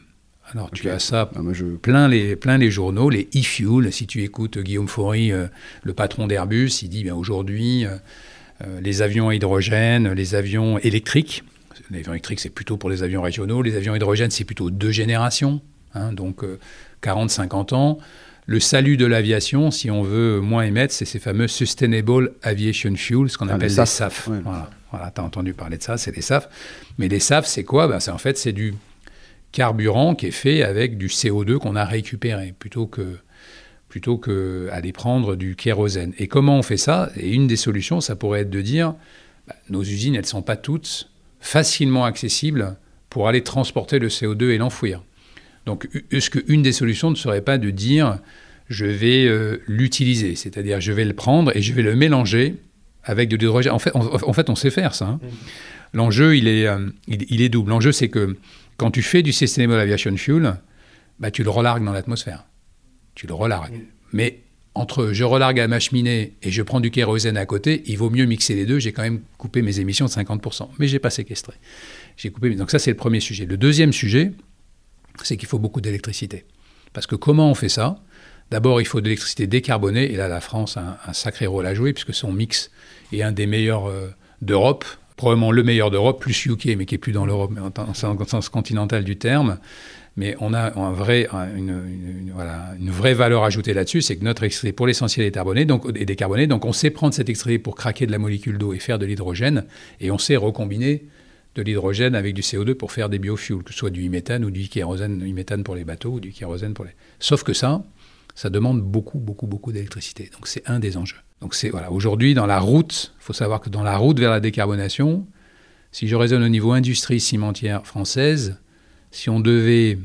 Alors tu as ça ah, plein, les, plein les journaux, les e-fuels. Si tu écoutes Guillaume Faury, euh, le patron d'Airbus, il dit bien aujourd'hui, euh, les avions à hydrogène, les avions électriques, L'avion électrique, c'est plutôt pour les avions régionaux. Les avions hydrogène, c'est plutôt deux générations, hein, donc 40-50 euh, ans. Le salut de l'aviation, si on veut moins émettre, c'est ces fameux Sustainable Aviation Fuel, ce qu'on ah, appelle les SAF. Voilà, tu as entendu parler de ça, c'est les SAF. Mais les SAF, c'est quoi? Ben, En fait, c'est du carburant qui est fait avec du CO2 qu'on a récupéré, plutôt que plutôt que aller prendre du kérosène. Et comment on fait ça? Et une des solutions, ça pourrait être de dire, ben, nos usines, elles ne sont pas toutes facilement accessible pour aller transporter le CO2 et l'enfouir. Donc, est-ce qu'une des solutions ne serait pas de dire je vais euh, l'utiliser, c'est-à-dire je vais le prendre et je vais le mélanger avec de l'hydrogène? En fait, en, fait, on sait faire ça. Hein. L'enjeu, il est, euh, il, est double. L'enjeu, c'est que quand tu fais du Sustainable Aviation Fuel, bah, tu le relargues dans l'atmosphère. Tu le relargues. Mais entre je relargue à ma cheminée et je prends du kérosène à côté, il vaut mieux mixer les deux. J'ai quand même coupé mes émissions de 50%. Mais j'ai pas séquestré. J'ai coupé. Donc ça, c'est le premier sujet. Le deuxième sujet, c'est qu'il faut beaucoup d'électricité. Parce que comment on fait ça? D'abord, il faut de l'électricité décarbonée. Et là, la France a un, sacré rôle à jouer puisque son mix est un des meilleurs euh, d'Europe. Probablement le meilleur d'Europe, plus UK, mais qui est plus dans l'Europe, en, sens continental du terme mais on a une, vraie valeur ajoutée là-dessus, c'est que notre extrait, pour l'essentiel, est est décarboné. Donc on sait prendre cet extrait pour craquer de la molécule d'eau et faire de l'hydrogène, et on sait recombiner de l'hydrogène avec du CO2 pour faire des biofuels, que ce soit du méthane ou du kérosène, du méthane pour les bateaux ou du kérosène pour les... Sauf que ça, ça demande beaucoup, beaucoup, beaucoup d'électricité. Donc c'est un des enjeux. Donc c'est voilà, aujourd'hui dans la route, il faut savoir que dans la route vers la décarbonation, si je raisonne au niveau industrie cimentière française, si on devait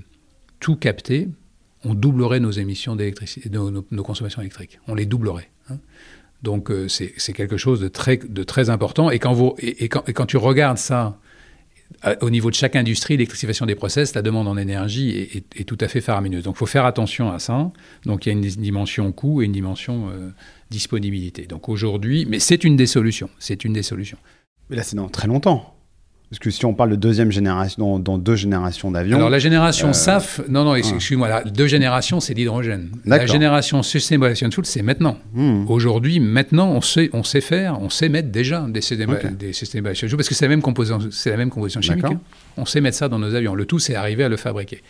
tout capter, on doublerait nos émissions d'électricité, nos, consommations électriques. On les doublerait. Hein. Donc euh, c'est quelque chose de très, de très important. Et quand, vous, et, quand, tu regardes ça au niveau de chaque industrie, l'électrification des process, la demande en énergie est, tout à fait faramineuse. Donc il faut faire attention à ça. Donc il y a une dimension coût et une dimension disponibilité. Donc aujourd'hui, mais c'est une des solutions. C'est une des solutions. Mais là, c'est dans très longtemps. Parce que si on parle de deuxième génération, dans, deux générations d'avions. Alors la génération euh, SAF, non, non, excuse-moi, la deux générations, c'est l'hydrogène. La génération Sustainable Fuel, c'est maintenant. Hmm. Aujourd'hui, maintenant, on sait, on sait faire, on sait mettre déjà des, Sustainable Fuel, parce que c'est la même composition, c'est la même composition chimique. Hein. On sait mettre ça dans nos avions. Le tout, c'est arriver à le fabriquer.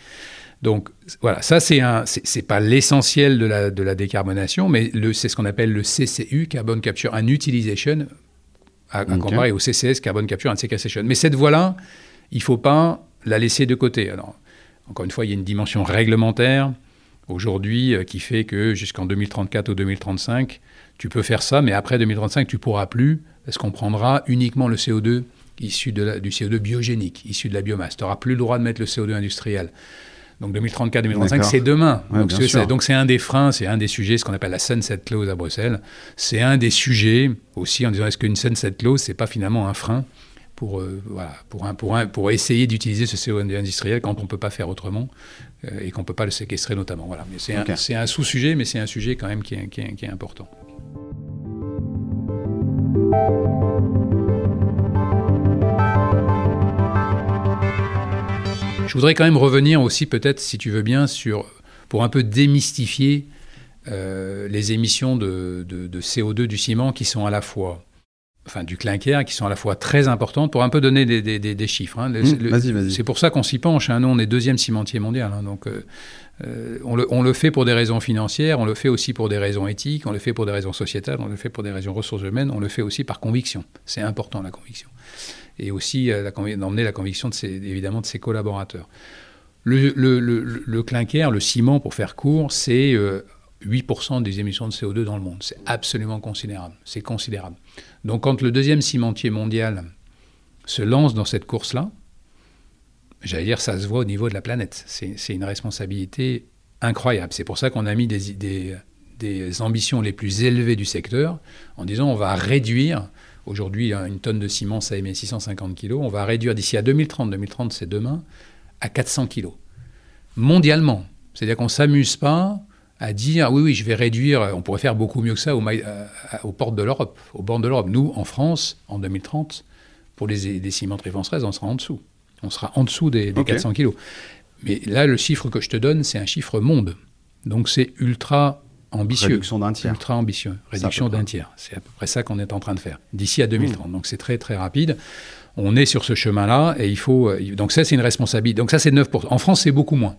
Donc voilà, ça c'est un, c'est pas l'essentiel de la, de la décarbonation, mais c'est ce qu'on appelle le CCU, Carbon Capture and Utilization, à, comparer au CCS, Carbon Capture and Sequestration. Mais cette voie-là, il ne faut pas la laisser de côté. Alors, encore une fois, il y a une dimension réglementaire aujourd'hui euh, qui fait que jusqu'en 2034 ou 2035, tu peux faire ça, mais après 2035, tu pourras plus, parce qu'on prendra uniquement le CO2 issu de du CO2 biogénique, issu de la biomasse. Tu n'auras plus le droit de mettre le CO2 industriel. Donc 2034-2035, c'est demain. donc c'est un des freins, c'est un des sujets, ce qu'on appelle la sunset clause à Bruxelles. C'est un des sujets aussi en disant est-ce qu'une sunset clause, c'est pas finalement un frein pour, euh, voilà, pour, un, pour, un, pour essayer d'utiliser ce CO2 industriel quand on ne peut pas faire autrement euh, et qu'on ne peut pas le séquestrer notamment. Voilà. C'est un, sous-sujet, mais c'est un sujet quand même qui est, qui est, qui est important. Je voudrais quand même revenir aussi, peut-être, si tu veux bien, sur, pour un peu démystifier euh, les émissions de, CO2 du ciment qui sont à la fois, enfin du clinker, qui sont à la fois très importantes, pour un peu donner des, chiffres. Hein. Mmh, c'est pour ça qu'on s'y penche. Hein. Nous, on est deuxième cimentier mondial. Hein. donc, euh, euh, on, le, on, le, fait pour des raisons financières, on le fait aussi pour des raisons éthiques, on le fait pour des raisons sociétales, on le fait pour des raisons ressources humaines, on le fait aussi par conviction. C'est important, la conviction et aussi euh, d'emmener la conviction de évidemment de ses collaborateurs. Le, le, le, ciment, pour faire court, c'est 8% euh, des émissions de CO2 dans le monde. C'est absolument considérable. C'est considérable. Donc quand le deuxième cimentier mondial se lance dans cette course-là, j'allais dire, ça se voit au niveau de la planète. C'est une responsabilité incroyable. C'est pour ça qu'on a mis des, des, ambitions les plus élevées du secteur en disant on va réduire Aujourd'hui, une tonne de ciment, ça émet 650 kg. On va réduire d'ici à 2030, 2030 c'est demain, à 400 kg. Mondialement. C'est-à-dire qu'on ne s'amuse pas à dire oui, oui, je vais réduire, on pourrait faire beaucoup mieux que ça euh, aux portes de l'Europe, aux bornes de l'Europe. Nous, en France, en 2030, pour les, les cimenteries françaises, on sera en dessous. On sera en dessous des, 400 kg. Mais là, le chiffre que je te donne, c'est un chiffre monde. Donc c'est ultra ambitieux. Réduction d'un tiers. Ultra ambitieux. Réduction d'un tiers. C'est à peu près ça qu'on est en train de faire d'ici à 2030. Mmh. Donc c'est très très rapide. On est sur ce chemin-là et il faut. Euh, donc ça, c'est une responsabilité. Donc ça, c'est 9%. En France, c'est beaucoup moins.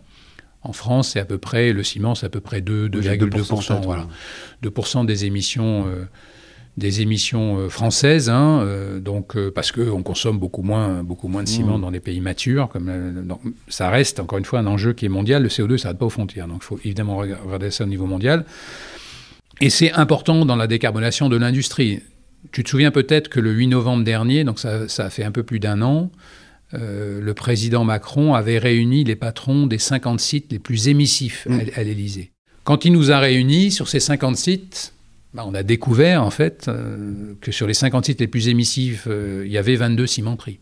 En France, c'est à peu près, le ciment, c'est à peu près 2,2%. Voilà. 2% des émissions. Euh, des émissions euh, françaises, hein, euh, donc euh, parce qu'on consomme beaucoup moins, beaucoup moins de ciment mmh. dans les pays matures. Comme, ça reste encore une fois un enjeu qui est mondial. Le CO2, ça va pas aux frontières, donc il faut évidemment regarder ça au niveau mondial. Et c'est important dans la décarbonation de l'industrie. Tu te souviens peut-être que le 8 novembre dernier, donc ça, ça a fait un peu plus d'un an, le président Macron avait réuni les patrons des 50 sites les plus émissifs à, mmh. à l'Élysée. Quand il nous a réunis sur ces 50 sites, bah, on a découvert en fait euh, que sur les 50 sites les plus émissifs, euh, il y avait 22 cimenteries.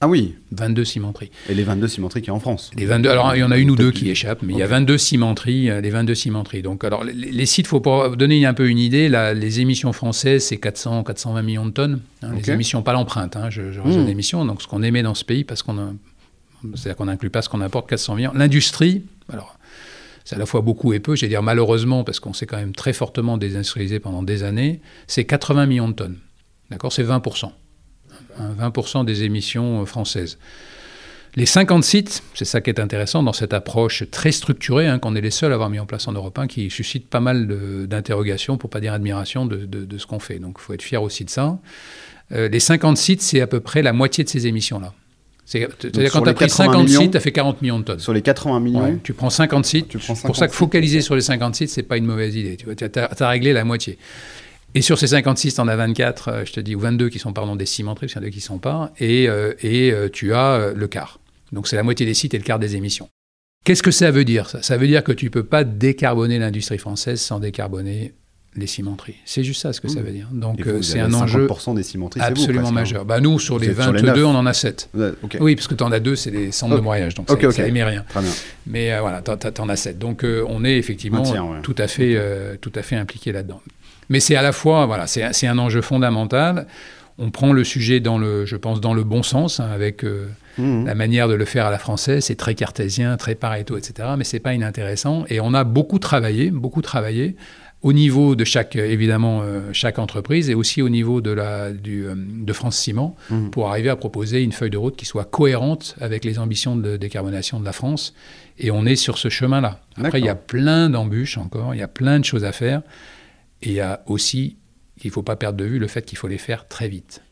Ah oui 22 cimenteries. Et les 22 cimenteries qui sont en France les 22, Alors il y en a une ou deux qui échappent, mais il y a 22 cimenteries, euh, les 22 cimenteries. Donc alors les, sites, il faut pour donner un peu une idée, les émissions françaises, c'est 400, 420 millions de tonnes. Hein, les émissions, pas l'empreinte, hein, je, je mmh. l'émission, donc ce qu'on émet dans ce pays, parce qu'on c'est-à-dire qu'on n'inclut pas ce qu'on importe, 400 millions. L'industrie, alors c'est à la fois beaucoup et peu, j'ai dire malheureusement, parce qu'on s'est quand même très fortement désindustrialisé pendant des années, c'est 80 millions de tonnes. D'accord? C'est 20%. 20% des émissions euh, françaises. Les 50 sites, c'est ça qui est intéressant dans cette approche très structurée, hein, qu'on est les seuls à avoir mis en place en Europe, hein, qui suscite pas mal d'interrogations, pour pas dire admiration, de, ce qu'on fait. Donc il faut être fier aussi de ça. Euh, les 50 sites, c'est à peu près la moitié de ces émissions-là. C'est-à-dire quand tu as pris 50 sites, tu as fait 40 millions de tonnes. Sur les 80 millions Tu prends 50 sites. C'est pour ça que focaliser sur les 50 sites, c'est pas une mauvaise idée. Tu as, réglé la moitié. Et sur ces 56, tu en as 24, euh, je te dis, ou 22 qui sont pardon, des cimenteries, parce qu'il y en a qui ne sont pas, et, euh, et euh, tu as le quart. Donc c'est la moitié des sites et le quart des émissions. Qu'est-ce que ça veut dire ça? Ça veut dire que tu ne peux pas décarboner l'industrie française sans décarboner les cimenteries. C'est juste ça ce que ça Mmh. veut dire. Donc euh, c'est un enjeu 50% des cimenteries, vous, absolument hein. majeur. Bah, nous, sur Vous les êtes sur les 22, neuf. on en a 7. Ouais, ok. Oui, parce que tu en as deux, c'est des centres de broyage, donc Ok, ça, émet rien. Très bien. Mais euh, voilà, t'en t'en as 7. Donc euh, on est effectivement Un tiers, ouais. tout, à fait, tout à fait impliqué là-dedans. Mais c'est à la fois, voilà, c'est un enjeu fondamental. On prend le sujet dans le, je pense, dans le bon sens, hein, avec Mhm. la manière de le faire à la française. C'est très cartésien, très Pareto, etc. Mais c'est pas inintéressant. Et on a beaucoup travaillé, beaucoup travaillé au niveau de chaque, évidemment, euh, chaque entreprise et aussi au niveau de, la, du, euh, de France Ciment Mhm. pour arriver à proposer une feuille de route qui soit cohérente avec les ambitions de décarbonation de la France. Et on est sur ce chemin-là. Après, il y a plein d'embûches encore, il y a plein de choses à faire. Et il y a aussi, il ne faut pas perdre de vue le fait qu'il faut les faire très vite.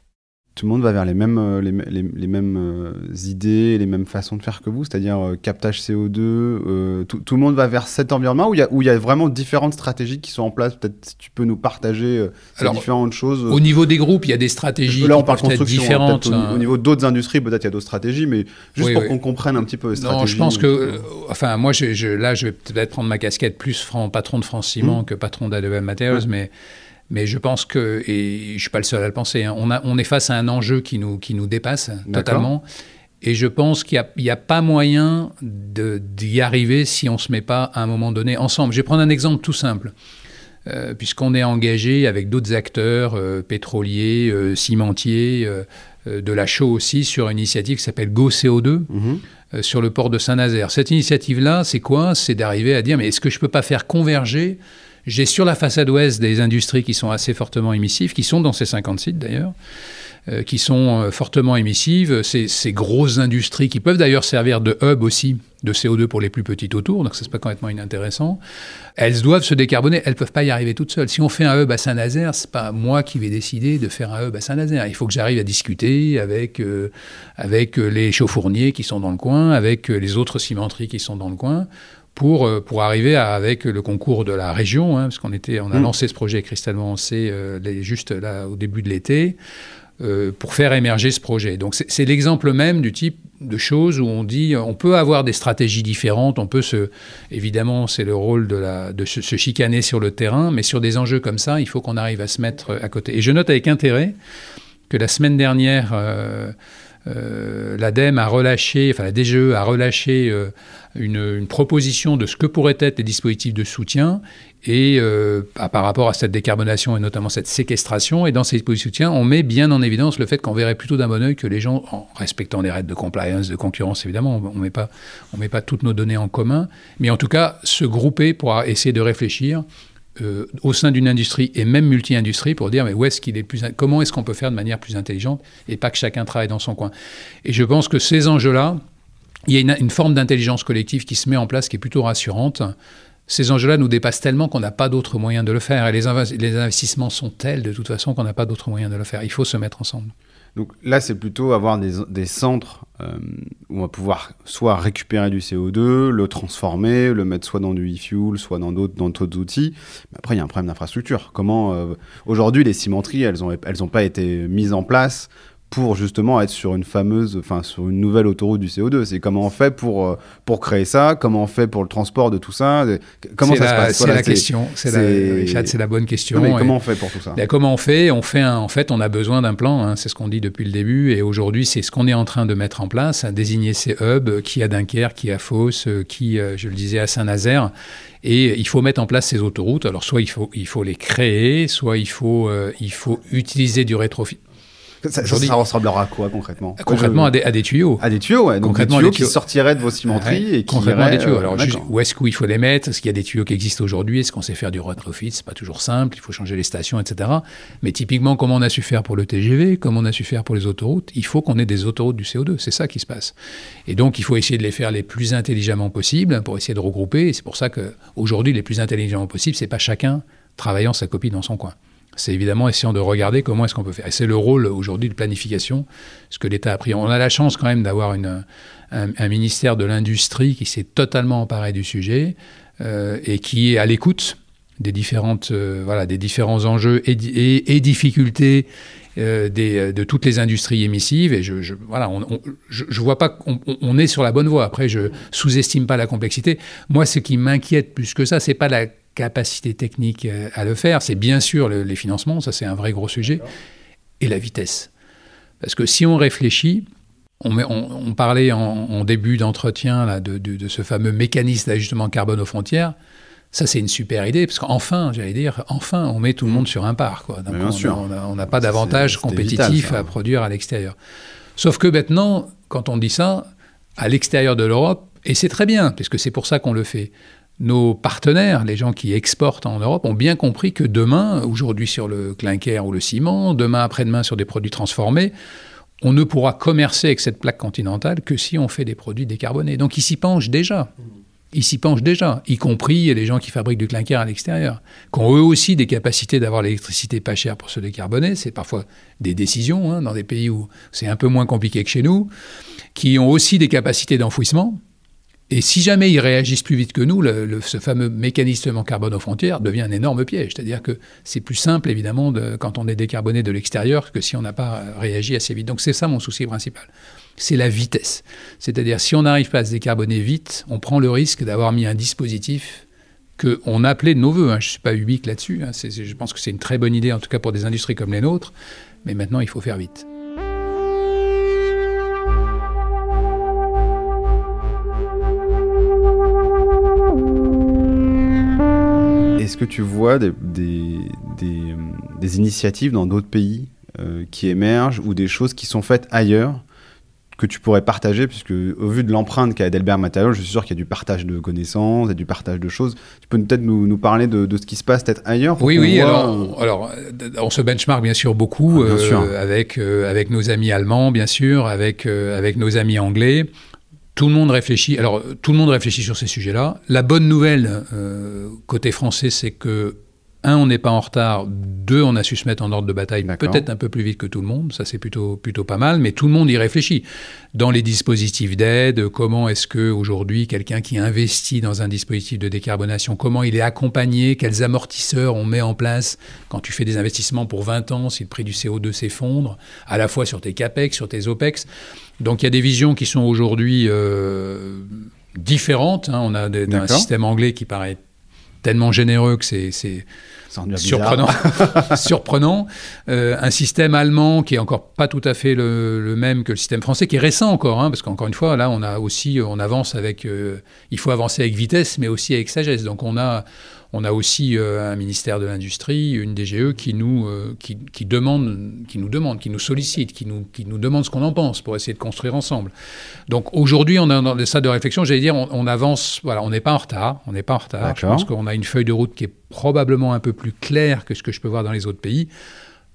Tout le monde va vers les mêmes, euh, les, les- les mêmes euh, idées, les mêmes façons de faire que vous, c'est-à-dire euh, captage CO2. euh, tout, tout le monde va vers cet environnement où il y a, où il y a vraiment différentes stratégies qui sont en place. Peut-être si tu peux nous partager ces Alors, différentes choses. Au niveau des groupes, il y a des stratégies Là, on qui parle construction. hein, différentes. hein. Au, au niveau d'autres industries, peut-être il y a d'autres stratégies, mais juste Oui, pour oui. qu'on comprenne un petit peu les stratégies. Non, je pense que, euh, enfin, moi, je, je- là, je vais peut-être prendre ma casquette plus patron de France Ciment Mmh. que patron d'ADM Materials, mais, mais je pense que, et je suis pas le seul à le penser, hein, on, a, on est face à un enjeu qui nous, qui nous dépasse totalement. Et je pense qu'il n'y a, pas moyen d'y arriver si on ne se met pas à un moment donné ensemble. Je vais prendre un exemple tout simple. Euh, Puisqu'on est engagé avec d'autres acteurs euh, pétroliers, euh, cimentiers, de la chaux aussi, sur une initiative qui s'appelle Go CO2 Mhm. sur le port de Saint-Nazaire. Cette initiative-là, c'est quoi? C'est d'arriver à dire, mais est-ce que je ne peux pas faire converger J'ai sur la façade ouest des industries qui sont assez fortement émissives, qui sont dans ces 50 sites d'ailleurs, euh, qui sont euh, fortement émissives, ces, ces grosses industries qui peuvent d'ailleurs servir de hub aussi de CO2 pour les plus petites autour, donc ça c'est pas complètement inintéressant. Elles doivent se décarboner, elles peuvent pas y arriver toutes seules. Si on fait un hub à Saint-Nazaire, c'est pas moi qui vais décider de faire un hub à Saint-Nazaire. Il faut que j'arrive à discuter avec euh, avec les chauffourniers qui sont dans le coin, avec les autres cimenteries qui sont dans le coin, pour, euh, pour arriver à, avec le concours de la région, hein, parce qu'on était, on a Mm. lancé ce projet cristallement C euh, juste là au début de l'été, euh, pour faire émerger ce projet. Donc c'est c'est l'exemple même du type de choses où on dit, on peut avoir des stratégies différentes, on peut se, évidemment, c'est le rôle de, la, de se, se chicaner sur le terrain, mais sur des enjeux comme ça, il faut qu'on arrive à se mettre à côté. Et je note avec intérêt que la semaine dernière, euh, euh, l'ADEME a relâché, enfin la DGE a relâché euh, une, proposition de ce que pourraient être les dispositifs de soutien et euh, à- par rapport à cette décarbonation et notamment cette séquestration. Et dans ces dispositifs de soutien, on met bien en évidence le fait qu'on verrait plutôt d'un bon oeil que les gens, en respectant les règles de compliance, de concurrence évidemment, on ne on met pas toutes nos données en commun, mais en tout cas se grouper pour essayer de réfléchir euh, au sein d'une industrie et même multi-industrie pour dire mais où est-ce qu'il est plus comment est-ce qu'on peut faire de manière plus intelligente et pas que chacun travaille dans son coin. Et je pense que ces enjeux-là, il y a une, forme d'intelligence collective qui se met en place qui est plutôt rassurante. Ces enjeux-là nous dépassent tellement qu'on n'a pas d'autre moyen de le faire. Et les, inv- les investissements sont tels de toute façon qu'on n'a pas d'autre moyen de le faire. Il faut se mettre ensemble. Donc là, c'est plutôt avoir des, centres euh, où on va pouvoir soit récupérer du CO2, le transformer, le mettre soit dans du e-fuel, soit dans d'autres d'autres outils. Après, il y a un problème d'infrastructure. Comment euh, aujourd'hui les cimenteries, elles ont elles ont pas été mises en place pour justement être sur une fameuse, enfin sur une nouvelle autoroute du CO2. C'est comment on fait pour euh, pour créer ça, comment on fait pour le transport de tout ça, comment C'est ça la- se passe. C'est Voilà, la question. C'est la, c'est- bonne question. Non, mais Et- comment on fait pour tout ça? Ben, comment on fait? On fait un, en fait, on a besoin d'un plan. hein, c'est ce qu'on dit depuis le début. Et aujourd'hui, c'est ce qu'on est en train de mettre en place, désigner ces hubs, qui à Dunkerque, qui à Fos, euh, qui, euh, je le disais, à Saint-Nazaire. Et il faut mettre en place ces autoroutes. Alors, soit il faut, il faut les créer, soit il faut, euh, il faut utiliser du rétrofit. Ça, ça, aujourd'hui- ça ressemblera à quoi concrètement? Concrètement, Je- à des, à des tuyaux. À des tuyaux, ouais. Donc des Concrètement, tuyaux des qui sortiraient de vos cimenteries Ouais, et qui concrètement iraient, des tuyaux. euh, Alors, juste, où est-ce qu'il faut les mettre? Est-ce qu'il y a des tuyaux qui existent aujourd'hui? Est-ce qu'on sait faire du retrofit? C'est pas toujours simple. Il faut changer les stations, etc. Mais typiquement, comme on a su faire pour le TGV, comme on a su faire pour les autoroutes, il faut qu'on ait des autoroutes du CO2. C'est ça qui se passe. Et donc, il faut essayer de les faire les plus intelligemment possible pour essayer de regrouper. Et c'est pour ça que aujourd'hui, les plus intelligemment possible, c'est pas chacun travaillant sa copie dans son coin. C'est évidemment essayant de regarder comment est-ce qu'on peut faire. Et c'est le rôle aujourd'hui de planification, ce que l'État a pris. On a la chance quand même d'avoir un, ministère de l'industrie qui s'est totalement emparé du sujet euh, et qui est à l'écoute des euh, voilà des différents enjeux et, di- et- et difficultés euh, de toutes les industries émissives et je, je voilà je, vois pas qu'on on- on est sur la bonne voie après je sous-estime pas la complexité moi ce qui m'inquiète plus que ça c'est pas la capacité technique euh, à le faire. C'est bien sûr les financements, ça c'est un vrai gros sujet, et la vitesse. Parce que si on réfléchit, on, parlait en, début d'entretien de, de, ce fameux mécanisme d'ajustement carbone aux frontières. Ça, c'est une super idée, parce qu'enfin, j'allais dire, enfin, on met tout le monde sur un par. Quoi. on n'a pas d'avantage compétitif à produire à l'extérieur. Sauf que maintenant, quand on dit ça, à l'extérieur de l'Europe, et c'est très bien, puisque c'est pour ça qu'on le fait, nos partenaires, les gens qui exportent en Europe, ont bien compris que demain, aujourd'hui sur le clinker ou le ciment, demain après-demain sur des produits transformés, on ne pourra commercer avec cette plaque continentale que si on fait des produits décarbonés. Donc ils s'y penchent déjà ils s'y penchent déjà, y compris les gens qui fabriquent du clinker à l'extérieur, qui ont eux aussi des capacités d'avoir l'électricité pas chère pour se décarboner. C'est parfois des décisions hein, dans des pays où c'est un peu moins compliqué que chez nous, qui ont aussi des capacités d'enfouissement. Et si jamais ils réagissent plus vite que nous, ce fameux mécanisme carbone aux frontières devient un énorme piège. C'est-à-dire que c'est plus simple, évidemment, quand on est décarboné de l'extérieur que si on n'a pas réagi assez vite. Donc c'est ça mon souci principal c'est la vitesse. C'est-à-dire, si on n'arrive pas à se décarboner vite, on prend le risque d'avoir mis un dispositif qu'on appelait de nos voeux. Hein. Je ne suis pas ubique là-dessus. Hein. je pense que c'est une très bonne idée, en tout cas pour des industries comme les nôtres. Mais maintenant, il faut faire vite. Est-ce que tu vois des, initiatives dans d'autres pays euh, qui émergent ou des choses qui sont faites ailleurs que tu pourrais partager, puisque au vu de l'empreinte qu'a Adelbert Material, je suis sûr qu'il y a du partage de connaissances et du partage de choses. Tu peux peut-être nous, nous, parler de, de, ce qui se passe peut-être ailleurs Oui, oui, alors, alors, on se benchmark bien sûr beaucoup ah, euh, avec, euh, avec nos amis allemands, bien sûr, avec, euh, avec nos amis anglais. Tout le monde réfléchit. Alors, tout le monde réfléchit sur ces sujets-là. La bonne nouvelle côté français, c'est que un, on n'est pas en retard. Deux, on a su se mettre en ordre de bataille peut-être un peu plus vite que tout le monde. Ça, c'est plutôt, plutôt pas mal. Mais tout le monde y réfléchit. Dans les dispositifs d'aide, comment est-ce que aujourd'hui quelqu'un qui investit dans un dispositif de décarbonation, comment il est accompagné, quels amortisseurs on met en place quand tu fais des investissements pour 20 ans, si le prix du CO2 s'effondre, à la fois sur tes CAPEX, sur tes OPEX. Donc il y a des visions qui sont aujourd'hui euh, différentes. Hein. On a un système anglais qui paraît tellement généreux que c'est surprenant. surprenant. Euh, un système allemand qui est encore pas tout à fait le, même que le système français, qui est récent encore, hein, parce qu'encore une fois, là, on a aussi, on avance avec, euh, il faut avancer avec vitesse, mais aussi avec sagesse. Donc on a, on a aussi euh, un ministère de l'Industrie, une DGE qui nous, euh, qui, demande, qui nous demande, qui nous sollicite, qui nous, qui nous demande ce qu'on en pense pour essayer de construire ensemble. Donc aujourd'hui, on est dans le stade de réflexion. J'allais dire, on, avance. Voilà, on n'est pas en retard. On n'est pas en retard. Je pense qu'on a une feuille de route qui est probablement un peu plus claire que ce que je peux voir dans les autres pays.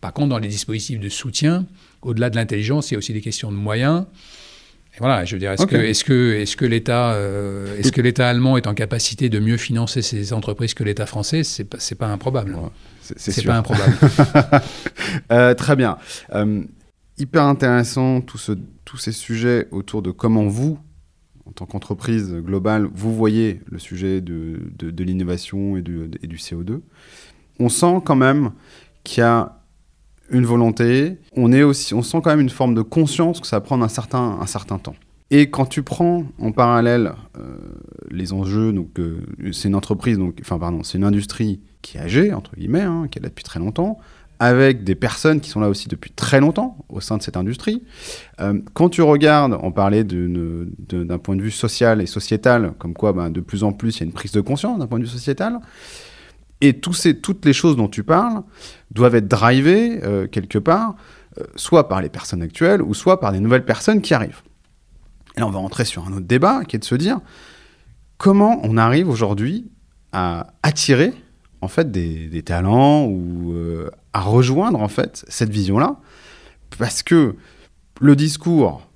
Par contre, dans les dispositifs de soutien, au-delà de l'intelligence, il y a aussi des questions de moyens voilà, je veux dire, est-ce que, est que, est que l'État, euh, est-ce que l'État allemand est en capacité de mieux financer ses entreprises que l'État français? C'est pas, c'est pas improbable. c'est pas improbable. Euh, très bien. Euh, hyper intéressant tout ce, tous ces sujets autour de comment vous, en tant qu'entreprise globale, vous voyez le sujet de, de, l'innovation et du, et du CO2. On sent quand même qu'il y a une volonté, on, est aussi, on sent quand même une forme de conscience que ça va prendre un certain, un certain temps. Et quand tu prends en parallèle euh, les enjeux, donc euh, c'est une entreprise, donc, enfin pardon, c'est une industrie qui est âgée, entre guillemets, hein, qui est là depuis très longtemps, avec des personnes qui sont là aussi depuis très longtemps au sein de cette industrie. Euh, quand tu regardes, on parlait d'un point de vue social et sociétal, comme quoi ben, de plus en plus il y a une prise de conscience d'un point de vue sociétal, et ces, toutes les choses dont tu parles doivent être drivées euh, quelque part, euh, soit par les personnes actuelles, ou soit par des nouvelles personnes qui arrivent. Et là, on va rentrer sur un autre débat, qui est de se dire comment on arrive aujourd'hui à attirer en fait des, talents ou euh, à rejoindre en fait cette vision-là, parce que le discours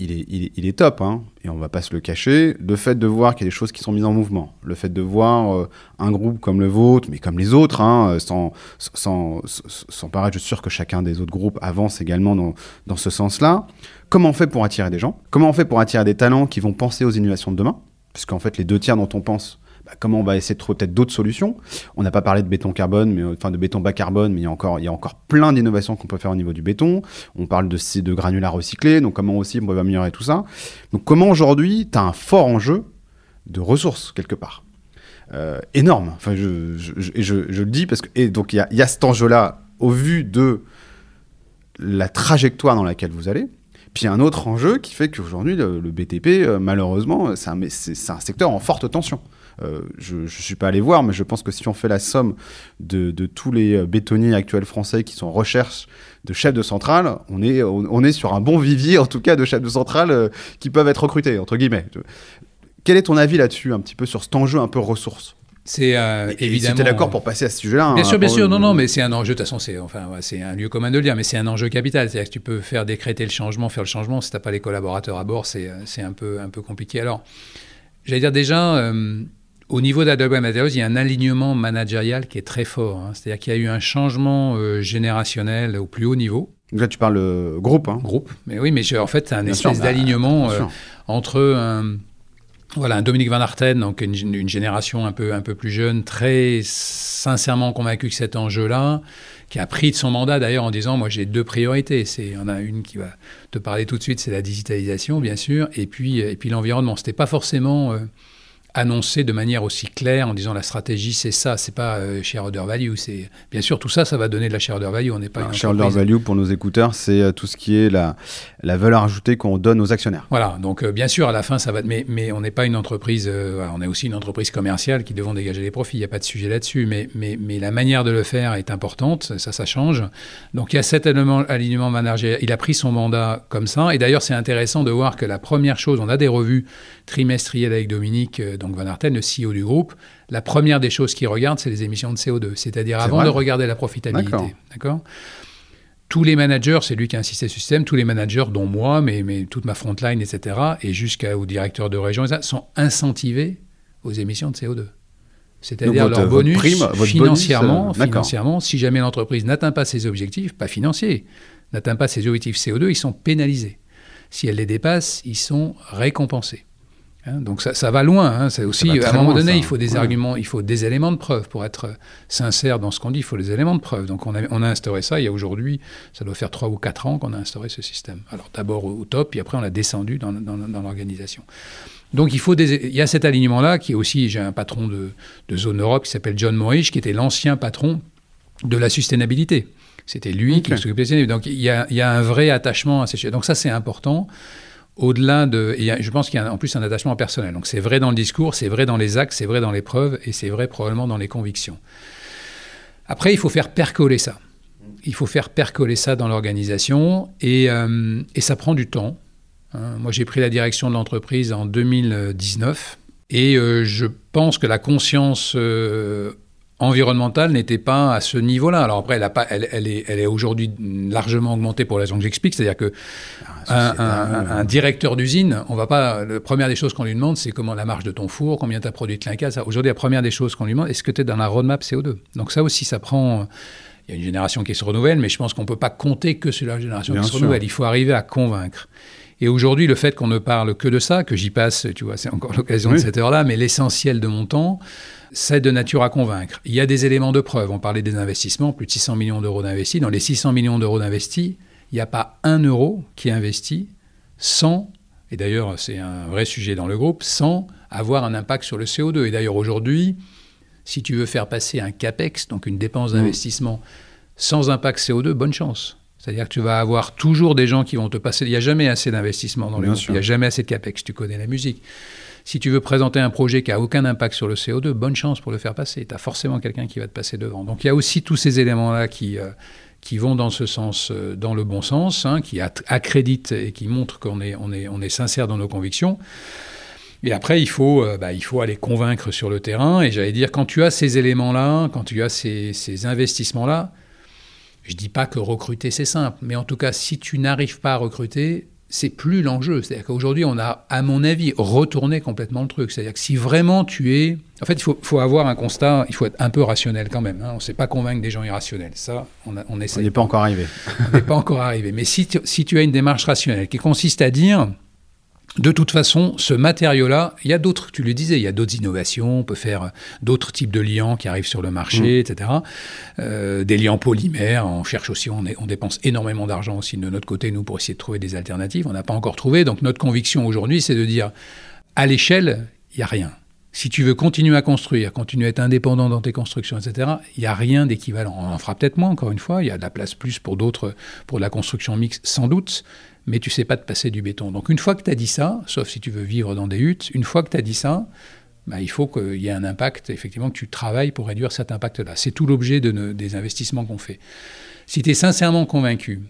il est, top, hein, et on va pas se le cacher. Le fait de voir qu'il y a des choses qui sont mises en mouvement, le fait de voir euh, un groupe comme le vôtre, mais comme les autres, hein, sans, sans, paraître, sûr que chacun des autres groupes avance également dans, dans ce sens-là. Comment on fait pour attirer des gens? Comment on fait pour attirer des talents qui vont penser aux innovations de demain? Puisqu'en fait, les deux tiers dont on pense bah, comment on va essayer de trouver peut-être d'autres solutions. On n'a pas parlé de béton carbone, mais enfin de béton bas carbone, mais il y a encore, il y a encore plein d'innovations qu'on peut faire au niveau du béton. On parle de, de granulats recyclés, donc comment aussi on peut améliorer tout ça. Donc comment aujourd'hui, tu as un fort enjeu de ressources quelque part? énorme. Enfin, je, je, le dis parce que et donc il y a, y a cet enjeu-là au vu de la trajectoire dans laquelle vous allez. Puis il y a un autre enjeu qui fait qu'aujourd'hui, le, BTP, malheureusement, c'est un, un, secteur en forte tension. Euh, je ne suis pas allé voir, mais je pense que si on fait la somme de, tous les euh, bétonniers actuels français qui sont en recherche de chefs de centrale, on est, on, est sur un bon vivier, en tout cas, de chefs de centrale euh, qui peuvent être recrutés, entre guillemets. Quel est ton avis là-dessus, un petit peu sur cet enjeu un peu ressources c'est évidemment. Si tu es d'accord pour passer à ce sujet-là. Bien hein, sûr, bien sûr. Non, non, mais c'est un enjeu. De toute façon, c'est enfin, c'est un lieu commun de le dire, mais c'est un enjeu capital. C'est-à-dire que tu peux faire décréter le changement, faire le changement. Si tu n'as pas les collaborateurs à bord, c'est un peu, un peu compliqué. Alors, j'allais dire déjà, au niveau d'Adobe Materials, il y a un alignement managérial qui est très fort. Hein. C'est-à-dire qu'il y a eu un changement euh, générationnel au plus haut niveau. Là, tu parles de groupe. Hein. Groupe. Mais oui, mais en fait, c'est un espèce bah, d'alignement euh, entre un, voilà, un Dominique Van Arten, donc une, une, génération un peu, un peu plus jeune, très sincèrement convaincu que cet enjeu-là, qui a pris de son mandat d'ailleurs en disant, moi j'ai deux priorités. Il y en a une qui va te parler tout de suite, c'est la digitalisation, bien sûr, et puis, et puis l'environnement. C'était pas forcément... Euh, annoncer de manière aussi claire en disant la stratégie c'est ça, c'est pas euh, shareholder value. C'est bien sûr tout ça, ça va donner de la shareholder value. On n'est pas. shareholder value pour nos écouteurs, c'est euh, tout ce qui est la, la valeur ajoutée qu'on donne aux actionnaires. Voilà. Donc euh, bien sûr à la fin ça va, mais, mais on n'est pas une entreprise. on est aussi une entreprise commerciale qui devons dégager des profits. Il n'y a pas de sujet là-dessus, mais, mais mais la manière de le faire est importante. Ça ça change. Donc il y a cet élément, alignement manager. Il a pris son mandat comme ça. Et d'ailleurs c'est intéressant de voir que la première chose, on a des revues trimestrielles avec Dominique donc Van Arten, le CEO du groupe, la première des choses qu'il regarde, c'est les émissions de CO2. C'est-à-dire avant de regarder la profitabilité. D'accord tous les managers, c'est lui qui a insisté sur ce système, tous les managers, dont moi, mais, mais toute ma frontline, etc., et jusqu'au directeur de région, sont incentivés aux émissions de CO2. C'est-à-dire leur bonus, financièrement, euh, financièrement, si jamais l'entreprise n'atteint pas ses objectifs, pas financiers, n'atteint pas ses objectifs CO2, ils sont pénalisés. Si elle les dépasse, ils sont récompensés. Hein, donc ça, va loin. Hein. C'est aussi, à un moment donné, il faut des arguments, il faut des éléments de preuve pour être sincère dans ce qu'on dit. Il faut des éléments de preuve. Donc on a, on a instauré ça. Il y a aujourd'hui, ça doit faire trois ou quatre ans qu'on a instauré ce système. Alors d'abord au, top, puis après on l'a descendu dans, dans, l'organisation. Donc il faut des, il y a cet alignement-là qui est aussi, j'ai un patron de, de zone Europe qui s'appelle John Morris, qui était l'ancien patron de la sustainabilité. C'était lui qui s'occupait de Donc il y, a, il y a un vrai attachement à ces choses. Donc ça c'est important au-delà de. je pense qu'il y a en plus un attachement personnel. Donc c'est vrai dans le discours, c'est vrai dans les actes, c'est vrai dans les preuves et c'est vrai probablement dans les convictions. Après, il faut faire percoler ça. Il faut faire percoler ça dans l'organisation et, euh, ça prend du temps. Hein. Moi, j'ai pris la direction de l'entreprise en 2019 et euh, je pense que la conscience euh, environnementale n'était pas à ce niveau-là. Alors après, elle, a pas, elle, elle est, elle est aujourd'hui largement augmentée pour la raison que j'explique, c'est-à-dire que ah, un, directeur d'usine, on va pas. La première des choses qu'on lui demande, c'est comment la marge de ton four, combien tu as produit de clinquage. Aujourd'hui, la première des choses qu'on lui demande, est-ce que tu es dans la roadmap CO2 Donc ça aussi, ça prend. Il y a une génération qui se renouvelle, mais je pense qu'on ne peut pas compter que sur la génération qui se renouvelle. Il faut arriver à convaincre. Et aujourd'hui, le fait qu'on ne parle que de ça, que j'y passe, tu vois, c'est encore l'occasion de cette heure-là, mais l'essentiel de mon temps, c'est de nature à convaincre. Il y a des éléments de preuve. On parlait des investissements, plus de 600 millions d'euros d'investis. Dans les 600 millions d'euros d'investis, il n'y a pas un euro qui est investi sans, et d'ailleurs c'est un vrai sujet dans le groupe, sans avoir un impact sur le CO2. Et d'ailleurs aujourd'hui, si tu veux faire passer un CAPEX, donc une dépense mmh. d'investissement, sans impact CO2, bonne chance. C'est-à-dire que tu vas avoir toujours des gens qui vont te passer. Il n'y a jamais assez d'investissement dans le groupe. Il n'y a jamais assez de CAPEX. Tu connais la musique. Si tu veux présenter un projet qui n'a aucun impact sur le CO2, bonne chance pour le faire passer. Tu as forcément quelqu'un qui va te passer devant. Donc il y a aussi tous ces éléments-là qui, euh, qui vont dans ce sens, euh, dans le bon sens, hein, qui accréditent et qui montrent qu'on est, on est, on est sincère dans nos convictions. Et après, il faut, euh, bah, il faut aller convaincre sur le terrain. Et j'allais dire, quand tu as ces éléments-là, quand tu as ces, ces investissements-là, je ne dis pas que recruter, c'est simple. Mais en tout cas, si tu n'arrives pas à recruter, c'est plus l'enjeu. C'est-à-dire qu'aujourd'hui, on a, à mon avis, retourné complètement le truc. C'est-à-dire que si vraiment tu es... En fait, il faut, avoir un constat, il faut être un peu rationnel quand même. Hein. On ne sait pas convaincre des gens irrationnels. Ça, on, on essaie. On n'est pas encore arrivé. on n'est pas encore arrivé. Mais si si tu as une démarche rationnelle qui consiste à dire de toute façon, ce matériau-là, il y a d'autres, tu le disais, il y a d'autres innovations, on peut faire d'autres types de liants qui arrivent sur le marché, mm. etc. Euh, des liants polymères, on cherche aussi, on, on dépense énormément d'argent aussi de notre côté, nous, pour essayer de trouver des alternatives. On n'a pas encore trouvé. Donc notre conviction aujourd'hui, c'est de dire, à l'échelle, il n'y a rien. Si tu veux continuer à construire, continuer à être indépendant dans tes constructions, etc., il n'y a rien d'équivalent. On en fera peut-être moins, encore une fois. Il y a de la place plus pour d'autres, pour la construction mixte, sans doute. Mais tu sais pas te passer du béton. Donc une fois que tu as dit ça, sauf si tu veux vivre dans des huttes, une fois que tu as dit ça, bah, il faut qu'il y ait un impact, effectivement, que tu travailles pour réduire cet impact-là. C'est tout l'objet de des investissements qu'on fait. Si tu es sincèrement convaincu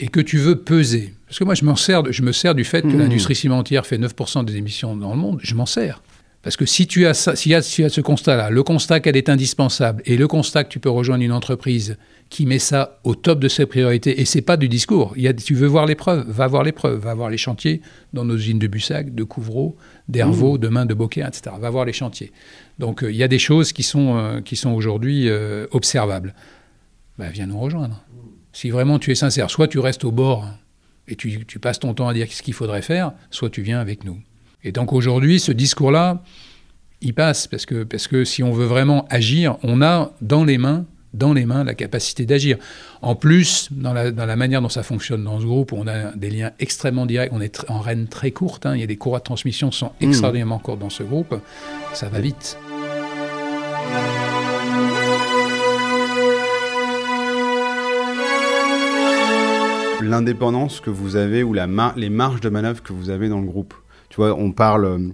et que tu veux peser, parce que moi je, sers je me sers du fait que mmh. l'industrie cimentière fait 9% des émissions dans le monde, je m'en sers. Parce que si tu as, ça, si y a, ce constat-là, le constat qu'elle est indispensable et le constat que tu peux rejoindre une entreprise qui met ça au top de ses priorités, et c'est pas du discours, il y a, tu veux voir les preuves, va voir les preuves, va voir les chantiers dans nos usines de Bussac, de Couvreau, d'Hervaux, mmh. de Main, de Beaucaire, etc. Va voir les chantiers. Donc euh, il y a des choses qui sont, euh, qui sont aujourd'hui euh, observables. Ben, viens nous rejoindre. Si vraiment tu es sincère, soit tu restes au bord et tu, tu passes ton temps à dire ce qu'il faudrait faire, soit tu viens avec nous. Et donc aujourd'hui, ce discours-là, il passe parce que, parce que si on veut vraiment agir, on a dans les mains dans les mains la capacité d'agir. En plus, dans la, dans la, manière dont ça fonctionne dans ce groupe, on a des liens extrêmement directs, on est en règne très courte, hein. il y a des courroies de transmission qui sont mmh. extraordinairement courtes dans ce groupe, ça va vite. L'indépendance que vous avez ou la les marges de manœuvre que vous avez dans le groupe tu vois, on parle.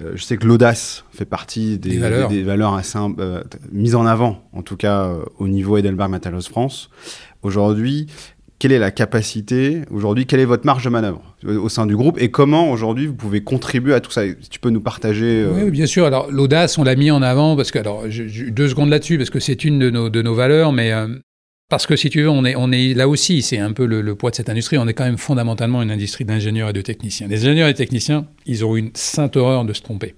Euh, je sais que l'audace fait partie des, valeurs. Des, valeurs assez euh, mises en avant, en tout cas euh, au niveau Edelberg Materials France. Aujourd'hui, quelle est la capacité Aujourd'hui, quelle est votre marge de manœuvre au sein du groupe et comment aujourd'hui vous pouvez contribuer à tout ça? Si tu peux nous partager. Oui, bien sûr. Alors l'audace, on l'a mis en avant parce que alors deux secondes là-dessus parce que c'est une de nos, de nos valeurs, mais parce que si tu veux, on est, on est là aussi, c'est un peu le, poids de cette industrie, on est quand même fondamentalement une industrie d'ingénieurs et de techniciens. Les ingénieurs et techniciens, ils ont une sainte horreur de se tromper.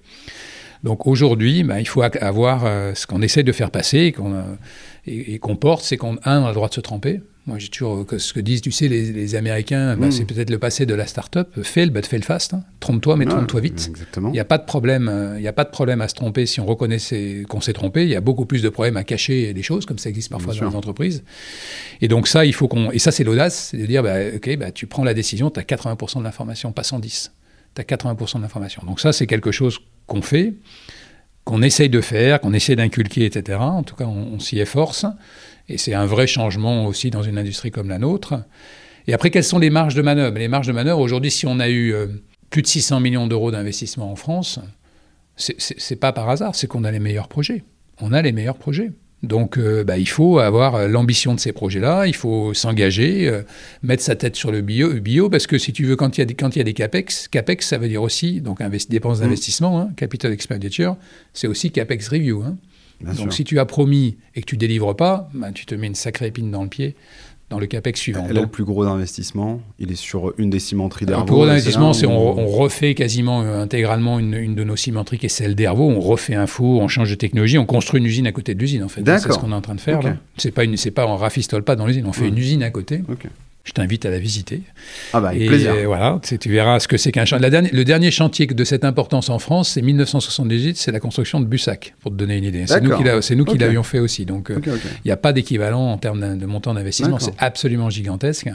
Donc aujourd'hui, bah, il faut avoir euh, ce qu'on essaie de faire passer et qu'on euh, porte, c'est qu'on a le droit de se tromper, moi, j'ai toujours euh, ce que disent, tu sais, les, Américains, bah, hmm. c'est peut-être le passé de la start-up. Le, bah, fais le fast. Hein. Trompe-toi, mais trompe-toi vite. Il n'y a pas de problème. Euh, il a pas de problème à se tromper si on reconnaît qu'on s'est trompé. Il y a beaucoup plus de problèmes à cacher des choses, comme ça existe parfois dans les entreprises. Et donc ça, il faut qu'on. Et ça, c'est l'audace, c'est de dire, bah, ok, bah, tu prends la décision, tu as 80% de l'information, pas 110. Tu as 80% de l'information. Donc ça, c'est quelque chose qu'on fait, qu'on essaye de faire, qu'on essaie d'inculquer, etc. En tout cas, on, on s'y efforce. Et c'est un vrai changement aussi dans une industrie comme la nôtre. Et après, quelles sont les marges de manœuvre? Les marges de manœuvre, aujourd'hui, si on a eu euh, plus de 600 millions d'euros d'investissement en France, c'est pas par hasard, c'est qu'on a les meilleurs projets. On a les meilleurs projets. Donc, euh, bah, il faut avoir l'ambition de ces projets-là, il faut s'engager, euh, mettre sa tête sur le bio, bio, parce que si tu veux, quand il y a des, quand il y a des capex, capex, ça veut dire aussi donc dépenses mmh. d'investissement, hein, capital expenditure, c'est aussi capex review. Hein. Donc si tu as promis et que tu délivres pas, ben, tu te mets une sacrée épine dans le pied dans le CAPEX suivant. Là, le plus gros investissement, il est sur une des cimenteries d'Hervaux. Le plus gros investissement, c'est on, on, refait quasiment euh, intégralement une, de nos cimenteries qui est celle d'Hervaux. On refait un four, on change de technologie, on construit une usine à côté de l'usine en fait. C'est ce qu'on est en train de faire. C'est pas une, c'est pas on rafistole pas dans l'usine, on fait une usine à côté. Je t'invite à la visiter. Ah bah, avec plaisir. voilà, tu, verras ce que c'est qu'un chantier. Le dernier chantier de cette importance en France, c'est 1978, c'est la construction de Bussac, pour te donner une idée. C'est nous qui l'avions fait aussi. Donc, il n'y a pas d'équivalent en termes de montant d'investissement. C'est absolument gigantesque.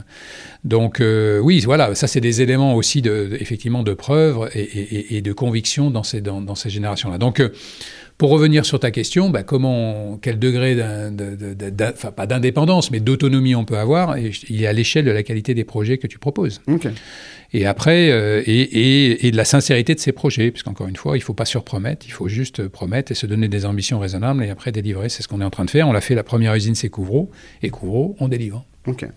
Donc, euh, oui, voilà, ça, c'est des éléments aussi, de, effectivement, de preuve et, de conviction dans ces, dans, dans ces générations-là. Donc, euh, pour revenir sur ta question, bah, comment, quel degré, enfin pas d'indépendance, mais d'autonomie on peut avoir, il est à l'échelle de la qualité des projets que tu proposes. Et après, euh, et, de la sincérité de ces projets, puisqu'encore une fois, il ne faut pas surpromettre, il faut juste promettre et se donner des ambitions raisonnables et après délivrer. C'est ce qu'on est en train de faire. On l'a fait, la première usine, c'est Couvreau, et Couvreau, on délivre.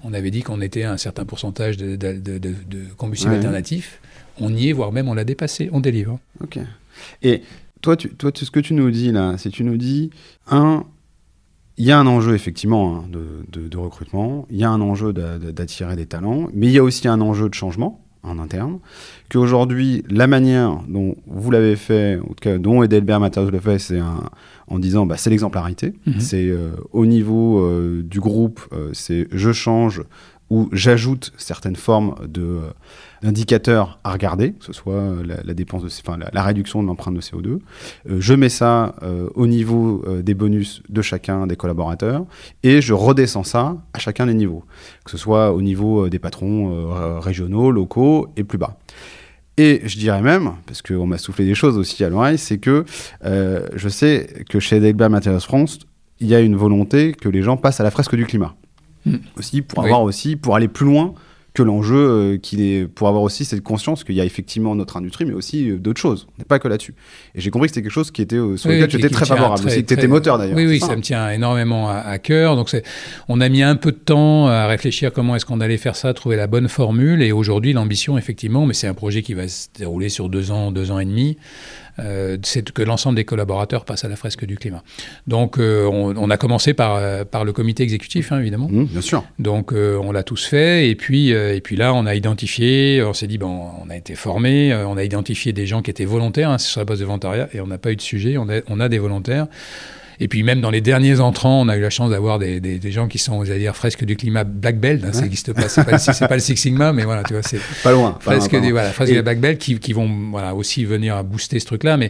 On avait dit qu'on était à un certain pourcentage de, de, combustible alternatif. On y est, voire même on l'a dépassé. On délivre. Ok. Et toi, tu, toi ce que tu nous dis là, c'est tu nous dis, un, il y a un enjeu effectivement hein, de, recrutement, il y a un enjeu d'attirer des talents, mais il y a aussi un enjeu de changement en interne, qu'aujourd'hui, la manière dont vous l'avez fait, en tout cas dont Edelbert Materials le fait, c'est en disant bah, c'est l'exemplarité, mhm. c'est euh, au niveau euh, du groupe, euh, c'est je change ou j'ajoute certaines formes de indicateurs à regarder, que ce soit la, dépense de, enfin, la, réduction de l'empreinte de CO2. Euh, je mets ça euh, au niveau euh, des bonus de chacun des collaborateurs et je redescends ça à chacun des niveaux, que ce soit au niveau des patrons régionaux, locaux et plus bas. Et je dirais même, parce qu'on m'a soufflé des choses aussi à l'oreille, c'est que euh, je sais que chez Delba Materials France, il y a une volonté que les gens passent à la fresque du climat. Hmm. Aussi, pour avoir aussi, pour aller plus loin que l'enjeu euh, qu'il est pour avoir aussi cette conscience qu'il y a effectivement notre industrie mais aussi euh, d'autres choses on n'est pas que là-dessus et j'ai compris que c'était quelque chose qui était euh, sur lequel tu étais très favorable aussi que tu étais moteur d'ailleurs oui oui ça, me tient énormément à, cœur donc on a mis un peu de temps à réfléchir comment est-ce qu'on allait faire ça trouver la bonne formule et aujourd'hui l'ambition effectivement mais c'est un projet qui va se dérouler sur deux ans deux ans et demi euh, c'est que l'ensemble des collaborateurs passent à la fresque du climat. Donc, euh, on, a commencé par, par le comité exécutif, hein, évidemment. Mmh, bien sûr. Donc, on l'a tous fait. Et puis, et puis là, on a identifié, on s'est dit, bon, on a été formé, on a identifié des gens qui étaient volontaires hein, sur la base de volontariat, et on n'a pas eu de sujet, on a, on a des volontaires. Et puis même dans les derniers entrants, on a eu la chance d'avoir des, des, gens qui sont, j'allais dire, fresque du climat black belt. Hein, Ça n'existe pas. C'est pas, pas, le Six Sigma, mais voilà, tu vois, c'est pas loin. Fresque, des, voilà, fresque du black belt qui, qui, vont voilà aussi venir booster ce truc-là, mais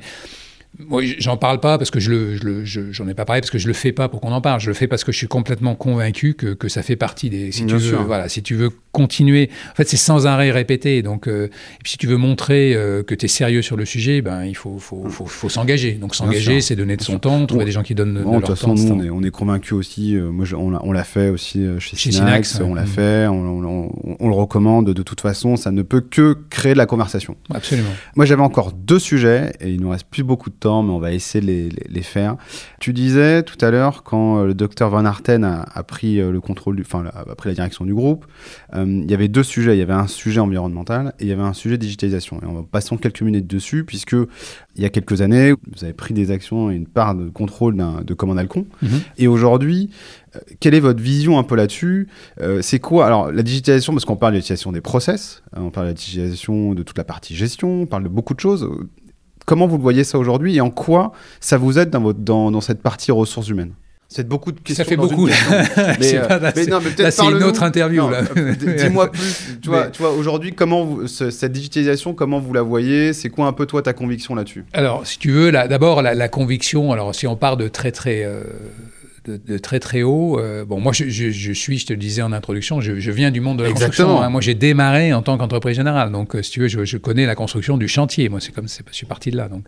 moi, j'en parle pas parce que je le, j'en ai pas parlé parce que je le fais pas pour qu'on en parle. Je le fais parce que je suis complètement convaincu que, que ça fait partie des. Si tu veux, voilà, si tu veux continuer, en fait, c'est sans arrêt répété. Donc, euh, et puis si tu veux montrer euh, que tu es sérieux sur le sujet, ben il faut, faut, faut, faut s'engager. Donc s'engager, c'est donner de son temps, trouver des gens qui donnent bon, de, leur temps. Nous, on est, on est convaincu aussi. Euh, moi, on l'a fait aussi chez, chez Synax, on l'a mm. fait, on, on, le recommande. De toute façon, ça ne peut que créer de la conversation. Absolument. Moi, j'avais encore deux sujets et il nous reste plus beaucoup de temps mais on va essayer de les, faire. Tu disais tout à l'heure, quand euh, le docteur Van Arten a, pris euh, le contrôle, enfin, a pris la direction du groupe, euh, il y avait deux sujets. Il y avait un sujet environnemental et il y avait un sujet digitalisation. Et on va passer quelques minutes dessus, puisque il y a quelques années, vous avez pris des actions et une part de contrôle de Command Alcon. Mhm. Et aujourd'hui, quelle est votre vision un peu là-dessus? C'est quoi? Alors, la digitalisation, parce qu'on parle de l'utilisation des process, on parle de la digitalisation de toute la partie gestion, on parle de beaucoup de choses. Comment vous le voyez ça aujourd'hui et en quoi ça vous aide dans, votre, dans, dans cette partie ressources humaines? C'est beaucoup de questions. Ça fait beaucoup. mais, euh, mais, non, mais peut-être c'est une autre interview. Dis-moi plus. Tu vois, tu vois aujourd'hui, comment vous, cette digitalisation, comment vous la voyez? C'est quoi un peu toi ta conviction là-dessus? Alors, si tu veux, d'abord la, la, conviction. Alors, si on part de très très euh, de, très très haut. Euh, bon, moi, je, suis, je te le disais en introduction, je, viens du monde de la construction. Hein. Moi, j'ai démarré en tant qu'entreprise générale. Donc, euh, si tu veux, je, connais la construction du chantier. Moi, c'est comme, je suis parti de là. Donc.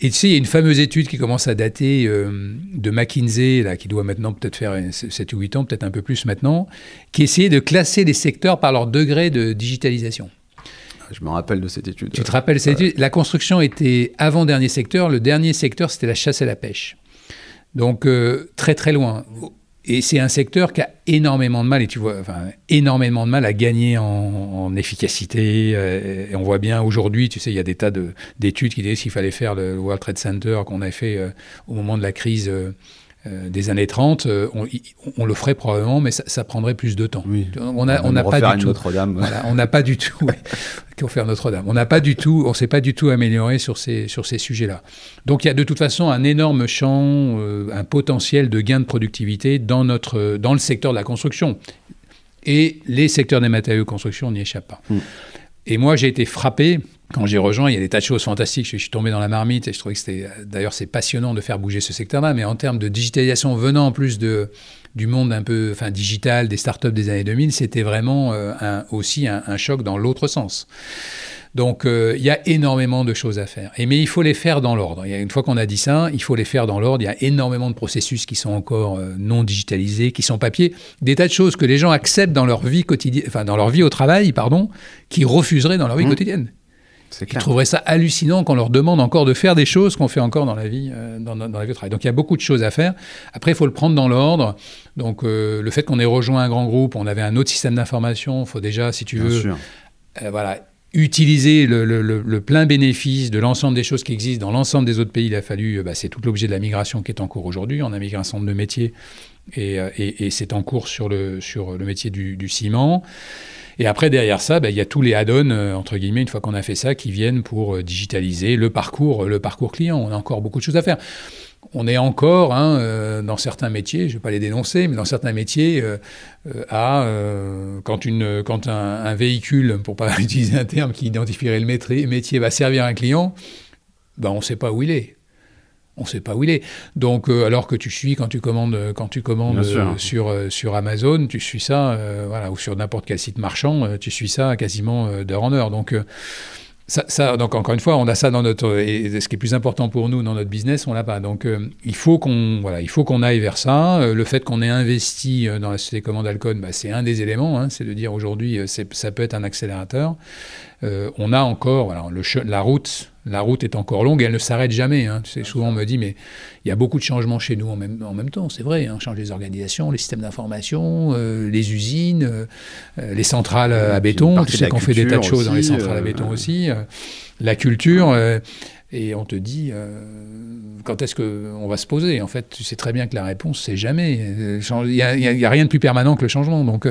Et tu sais, il y a une fameuse étude qui commence à dater euh, de McKinsey, là, qui doit maintenant peut-être faire 7 ou 8 ans, peut-être un peu plus maintenant, qui essayait de classer les secteurs par leur degré de digitalisation. Je me rappelle de cette étude. Tu te rappelles cette étude? La construction était avant-dernier secteur. Le dernier secteur, c'était la chasse et la pêche. Donc euh, très très loin. Et c'est un secteur qui a énormément de mal, et tu vois, enfin, énormément de mal à gagner en, efficacité. Euh, et on voit bien aujourd'hui, tu sais, il y a des tas d'études qui disent qu'il fallait faire le World Trade Center qu'on avait fait euh, au moment de la crise euh, des années 30, euh, on, le ferait probablement, mais ça, prendrait plus de temps. On n'a on pas du tout. Notre-Dame. On n'a pas du tout. Qu'on faire Notre-Dame. On n'a pas du tout. On s'est pas du tout amélioré sur ces sur ces sujets-là. Donc il y a de toute façon un énorme champ, euh, un potentiel de gain de productivité dans notre dans le secteur de la construction. Et les secteurs des matériaux de construction n'y échappent pas. Mm. Et moi, j'ai été frappé quand j'ai rejoint, il y a des tas de choses fantastiques. Je suis tombé dans la marmite et je trouvais que c'était. D'ailleurs, c'est passionnant de faire bouger ce secteur-là, mais en termes de digitalisation venant en plus de, du monde un peu enfin, digital, des startups des années 2000, c'était vraiment euh, un, aussi un, choc dans l'autre sens. Donc, euh, il y a énormément de choses à faire. Et, mais il faut les faire dans l'ordre. Une fois qu'on a dit ça, il faut les faire dans l'ordre. Il y a énormément de processus qui sont encore euh, non digitalisés, qui sont papier. Des tas de choses que les gens acceptent dans leur vie quotidienne, enfin, dans leur vie au travail, pardon, qui refuseraient dans leur vie mmh. quotidienne. Ils trouveraient ça hallucinant qu'on leur demande encore de faire des choses qu'on fait encore dans la vie, euh, dans, la vie de travail. Donc il y a beaucoup de choses à faire. Après, il faut le prendre dans l'ordre. Donc euh, le fait qu'on ait rejoint un grand groupe, on avait un autre système d'information. Il faut déjà, si tu veux, euh, voilà, utiliser le, plein bénéfice de l'ensemble des choses qui existent dans l'ensemble des autres pays. Il a fallu, bah, c'est tout l'objet de la migration qui est en cours aujourd'hui. On a migré un centre de métiers et, et, c'est en cours sur le, sur le métier du, du ciment. Et après, derrière ça, ben, il y a tous les add-ons, euh, entre guillemets, une fois qu'on a fait ça, qui viennent pour euh, digitaliser le parcours, le parcours client. On a encore beaucoup de choses à faire. On est encore, hein, euh, dans certains métiers, je ne vais pas les dénoncer, mais dans certains métiers, quand, une, quand un, véhicule, pour pas utiliser un terme qui identifierait le métier, va servir un client, ben, on ne sait pas où il est on ne sait pas où il est. Donc, euh, alors que tu suis quand tu commandes, quand tu commandes euh, sur, euh, sur Amazon, tu suis ça, voilà, ou sur n'importe quel site marchand, tu suis ça quasiment d'heure en heure. Donc, ça, donc encore une fois, on a ça dans notre et ce qui est plus important pour nous dans notre business, on l'a pas. Donc euh, il faut qu'on voilà, il faut qu'on aille vers ça. Euh, le fait qu'on ait investi euh, dans la société commande Alcon, bah, c'est un des éléments. Hein, c'est de dire aujourd'hui, ça peut être un accélérateur. on a encore voilà, le, la route la route est encore longue et elle ne s'arrête jamais. Hein. Tu sais, souvent on me dit, mais il y a beaucoup de changements chez nous en même, en même temps, c'est vrai. Hein. On change les organisations, les systèmes d'information, euh, les usines, euh, euh, les centrales à béton. Tu sais qu'on fait des tas de choses dans les centrales à béton aussi. la culture. Et on te dit, quand est-ce qu'on va se poser? En fait, tu sais très bien que la réponse, c'est jamais. Il n'y a, rien de plus permanent que le changement. Donc,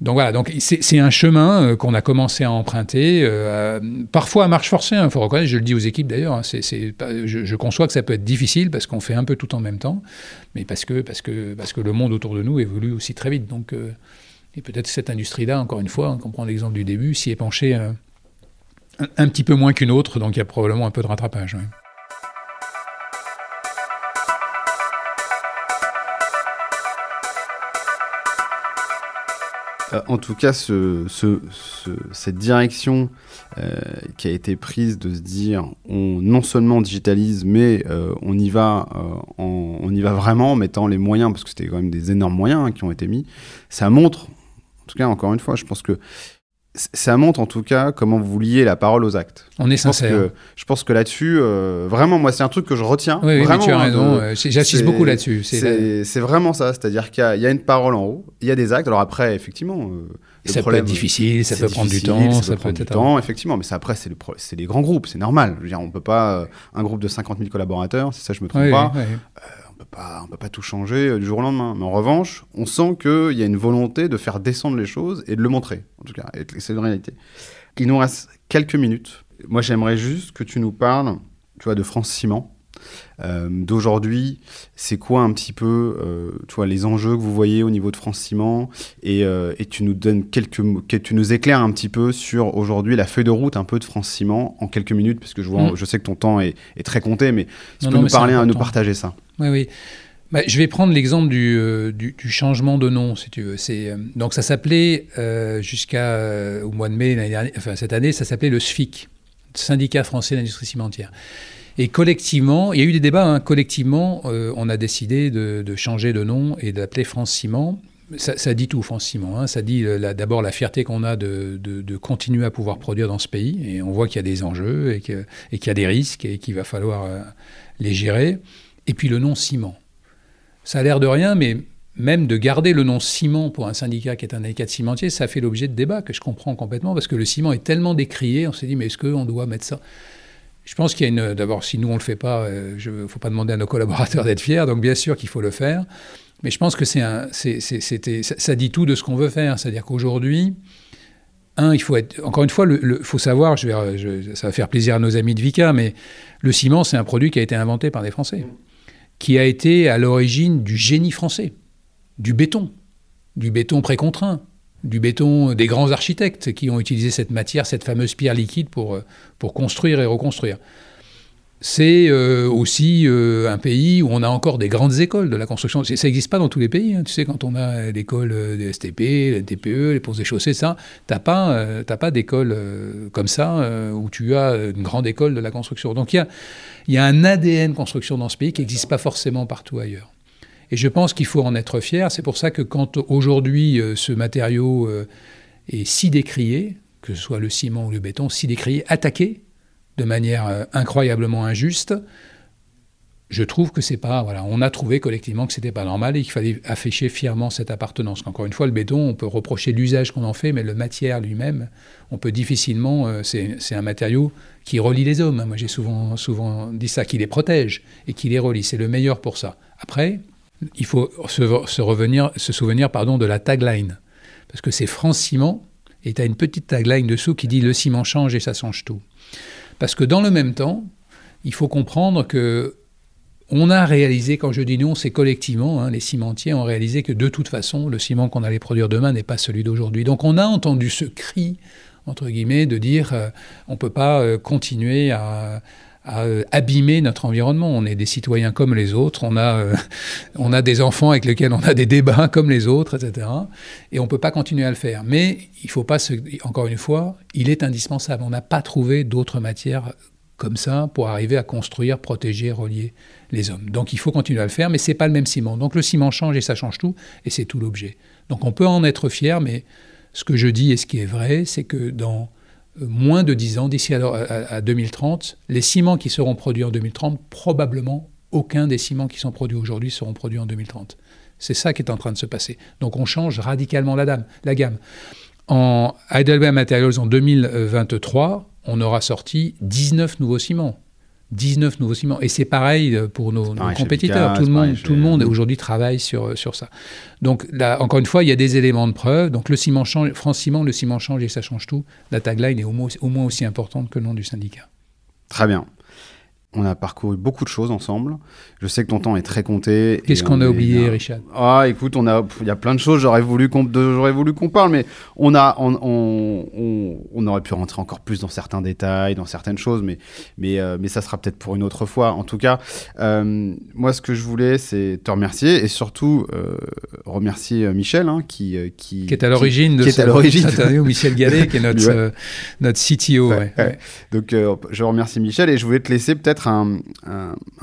donc voilà, donc c'est un chemin euh, qu'on a commencé à emprunter, euh, parfois à marche forcée, il hein, faut reconnaître, je le dis aux équipes d'ailleurs, hein, je, conçois que ça peut être difficile parce qu'on fait un peu tout en même temps, mais parce que, parce que, parce que le monde autour de nous évolue aussi très vite. Donc, euh, et peut-être cette industrie-là, encore une fois, on prend l'exemple du début, s'y est penchée un, petit peu moins qu'une autre, donc il y a probablement un peu de rattrapage. Euh, en tout cas, ce, cette direction euh, qui a été prise de se dire, on non seulement digitalise, mais euh, on y va, on y va vraiment en mettant les moyens, parce que c'était quand même des énormes moyens hein, qui ont été mis. Ça montre, en tout cas, encore une fois, je pense que ça montre en tout cas comment vous liez la parole aux actes. On est sincère. je pense que là-dessus, euh, vraiment, moi, c'est un truc que je retiens. Oui, vraiment, tu as raison. Euh, J'insiste beaucoup là-dessus. C'est vraiment ça. C'est-à-dire qu'il y, a une parole en haut, il y a des actes. Alors après, effectivement. Euh, ça peut être difficile, ça peut prendre du temps, ça, peut prendre du temps, effectivement. Mais après, c'est le les grands groupes, c'est normal. Je veux dire, on peut pas un groupe de 50 000 collaborateurs, c'est ça, je me trompe pas on ne peut pas tout changer euh, du jour au lendemain. Mais en revanche, on sent qu'il y a une volonté de faire descendre les choses et de le montrer, en tout cas. C'est une réalité. Il nous reste quelques minutes. Moi, j'aimerais juste que tu nous parles, tu vois, de France Ciment. Euh, d'aujourd'hui, c'est quoi un petit peu, euh, tu vois, les enjeux que vous voyez au niveau de France Ciment et, et, tu nous donnes quelques, que tu nous éclaires un petit peu sur aujourd'hui la feuille de route un peu de France Ciment en quelques minutes, parce que je, vois, mm. je sais que ton temps est, est très compté, mais tu peux nous parler, nous partager ça. Oui, oui. Bah, je vais prendre l'exemple du, euh, du, du, changement de nom, si tu veux. Euh, donc ça s'appelait, euh, jusqu'à euh, au mois de mai dernière, enfin, cette année, ça s'appelait le SFIC, Syndicat français d'industrie cimentière. Et collectivement, il y a eu des débats, hein, collectivement, on a décidé de, changer de nom et d'appeler France Ciment. Ça, dit tout, France Ciment. Hein. Ça dit d'abord la fierté qu'on a de, continuer à pouvoir produire dans ce pays. Et on voit qu'il y a des enjeux et qu'il y a des risques et qu'il va falloir les gérer. Et puis le nom ciment. Ça a l'air de rien, mais même de garder le nom ciment pour un syndicat qui est un syndicat de cimentier, ça fait l'objet de débats que je comprends complètement, parce que le ciment est tellement décrié, on s'est dit, mais est-ce qu'on doit mettre ça Je pense qu'il y a une... D'abord, si nous, on ne le fait pas, il euh, ne faut pas demander à nos collaborateurs d'être fiers, donc bien sûr qu'il faut le faire. Mais je pense que c'est ça, dit tout de ce qu'on veut faire. C'est-à-dire qu'aujourd'hui, un, il faut être. Encore une fois, il faut savoir, ça va faire plaisir à nos amis de Vika, mais le ciment, c'est un produit qui a été inventé par des Français qui a été à l'origine du génie français, du béton, du béton précontraint, du béton des grands architectes qui ont utilisé cette matière, cette fameuse pierre liquide pour, euh, pour construire et reconstruire. C'est euh, aussi euh, un pays où on a encore des grandes écoles de la construction. Ça n'existe pas dans tous les pays. Hein. Tu sais, quand on a l'école des STP, les TPE, les ponts et chaussées, ça, tu n'as pas, pas d'école comme ça où tu as une grande école de la construction. Donc il y a, y a un ADN construction dans ce pays qui n'existe pas forcément partout ailleurs. Et je pense qu'il faut en être fier. C'est pour ça que quand aujourd'hui euh, ce matériau euh, est si décrié, que ce soit le ciment ou le béton, si décrié, attaqué de manière euh, incroyablement injuste, je trouve que c'est pas voilà, on a trouvé collectivement que c'était pas normal et qu'il fallait afficher fièrement cette appartenance. Encore une fois, le béton, on peut reprocher l'usage qu'on en fait, mais le matière lui-même, on peut difficilement. C'est un matériau qui relie les hommes. Moi, j'ai souvent souvent dit ça, qui les protège et qui les relie. C'est le meilleur pour ça. Après, il faut se, revenir, se souvenir pardon de la tagline, parce que c'est France Ciment et tu as une petite tagline dessous qui dit le ciment change et ça change tout. Parce que dans le même temps, il faut comprendre que on a réalisé, quand je dis nous, c'est collectivement, hein, les cimentiers ont réalisé que de toute façon, le ciment qu'on allait produire demain n'est pas celui d'aujourd'hui. Donc on a entendu ce cri, entre guillemets, de dire euh, on ne peut pas euh, continuer à, à euh, abîmer notre environnement. On est des citoyens comme les autres, on a, euh, on a des enfants avec lesquels on a des débats comme les autres, etc. Et on ne peut pas continuer à le faire. Mais il faut pas. Encore une fois, il est indispensable. On n'a pas trouvé d'autres matières comme ça pour arriver à construire, protéger, relier les hommes. Donc il faut continuer à le faire, mais c'est pas le même ciment. Donc le ciment change et ça change tout, et c'est tout l'objet. Donc on peut en être fier, mais ce que je dis et ce qui est vrai, c'est que dans moins de 10 ans, d'ici à, 2030, les ciments qui seront produits en 2030, probablement aucun des ciments qui sont produits aujourd'hui seront produits en 2030. C'est ça qui est en train de se passer. Donc on change radicalement la, la gamme. En Heidelberg Materials en 2023, on aura sorti 19 nouveaux ciments. 19 nouveaux ciments. Et c'est pareil euh, pour nos, compétiteurs. tout le monde, tout le monde aujourd'hui travaille sur, euh, sur ça. Donc là, encore une fois, il y a des éléments de preuve. Donc le ciment change, France Ciment, le ciment change et ça change tout. La tagline est au moins, au moins aussi importante que le nom du syndicat. Très bien. On a parcouru beaucoup de choses ensemble. Je sais que ton temps est très compté. Qu'est-ce qu'on a oublié, Richard? Ah, écoute, on a, il y a plein de choses. J'aurais voulu qu'on, j'aurais voulu qu'on parle, mais on a, on, on, on, aurait pu rentrer encore plus dans certains détails, dans certaines choses, mais, mais, euh, mais ça sera peut-être pour une autre fois. En tout cas, euh, moi, ce que je voulais, c'est te remercier et surtout euh, remercier Michel, hein, qui, qui, qui est à l'origine de cette interview, Michel Gallet, qui est notre, notre CTO. Donc, je remercie Michel et je voulais te laisser peut-être un,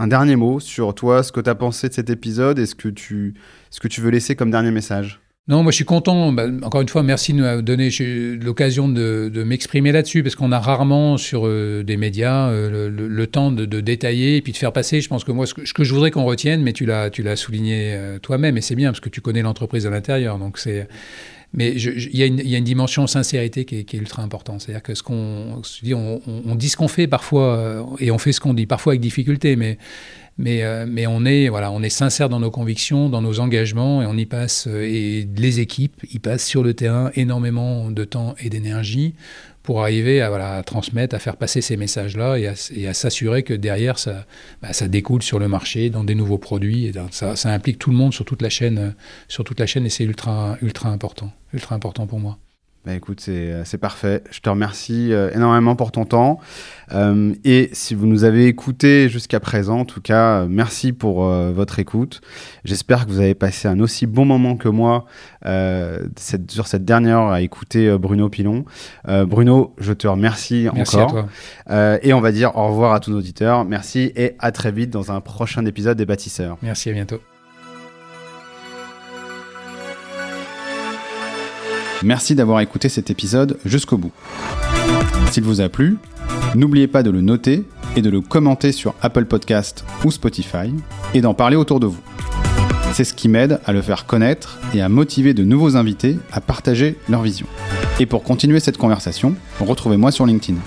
dernier mot sur toi, ce que tu as pensé de cet épisode et ce que tu, ce que tu veux laisser comme dernier message? Non, moi je suis content. Bah, encore une fois, merci de nous donner l'occasion de, m'exprimer là-dessus, parce qu'on a rarement sur euh, des médias euh, le, temps de, détailler et puis de faire passer. Je pense que moi, ce que, je voudrais qu'on retienne, mais tu l'as, tu l'as souligné euh, toi-même, et c'est bien parce que tu connais l'entreprise à l'intérieur. Donc c'est, mais il y, a une dimension sincérité qui est, ultra importante. C'est-à-dire que ce qu'on dit, on, dit ce qu'on fait parfois et on fait ce qu'on dit, parfois avec difficulté, mais mais, euh, mais on, est, voilà, on est sincère dans nos convictions, dans nos engagements, et on y passe, euh, et les équipes y passent sur le terrain énormément de temps et d'énergie pour arriver à, voilà, à, transmettre, à faire passer ces messages-là et à, s'assurer que derrière, ça, bah, ça découle sur le marché, dans des nouveaux produits. Et ça, ça, implique tout le monde sur toute la chaîne, sur toute la chaîne et c'est ultra, ultra important, ultra important pour moi. Bah écoute, c'est parfait. Je te remercie euh, énormément pour ton temps. Euh, et si vous nous avez écoutés jusqu'à présent, en tout cas, euh, merci pour votre écoute. J'espère que vous avez passé un aussi bon moment que moi cette, sur cette dernière heure à écouter Bruno Pilon. Bruno, je te remercie merci encore. À toi. et on va dire au revoir à tous nos auditeurs. Merci et à très vite dans un prochain épisode des Bâtisseurs. Merci, à bientôt. Merci d'avoir écouté cet épisode jusqu'au bout. S'il vous a plu, n'oubliez pas de le noter et de le commenter sur Apple Podcast ou Spotify et d'en parler autour de vous. C'est ce qui m'aide à le faire connaître et à motiver de nouveaux invités à partager leur vision. Et pour continuer cette conversation, retrouvez-moi sur LinkedIn.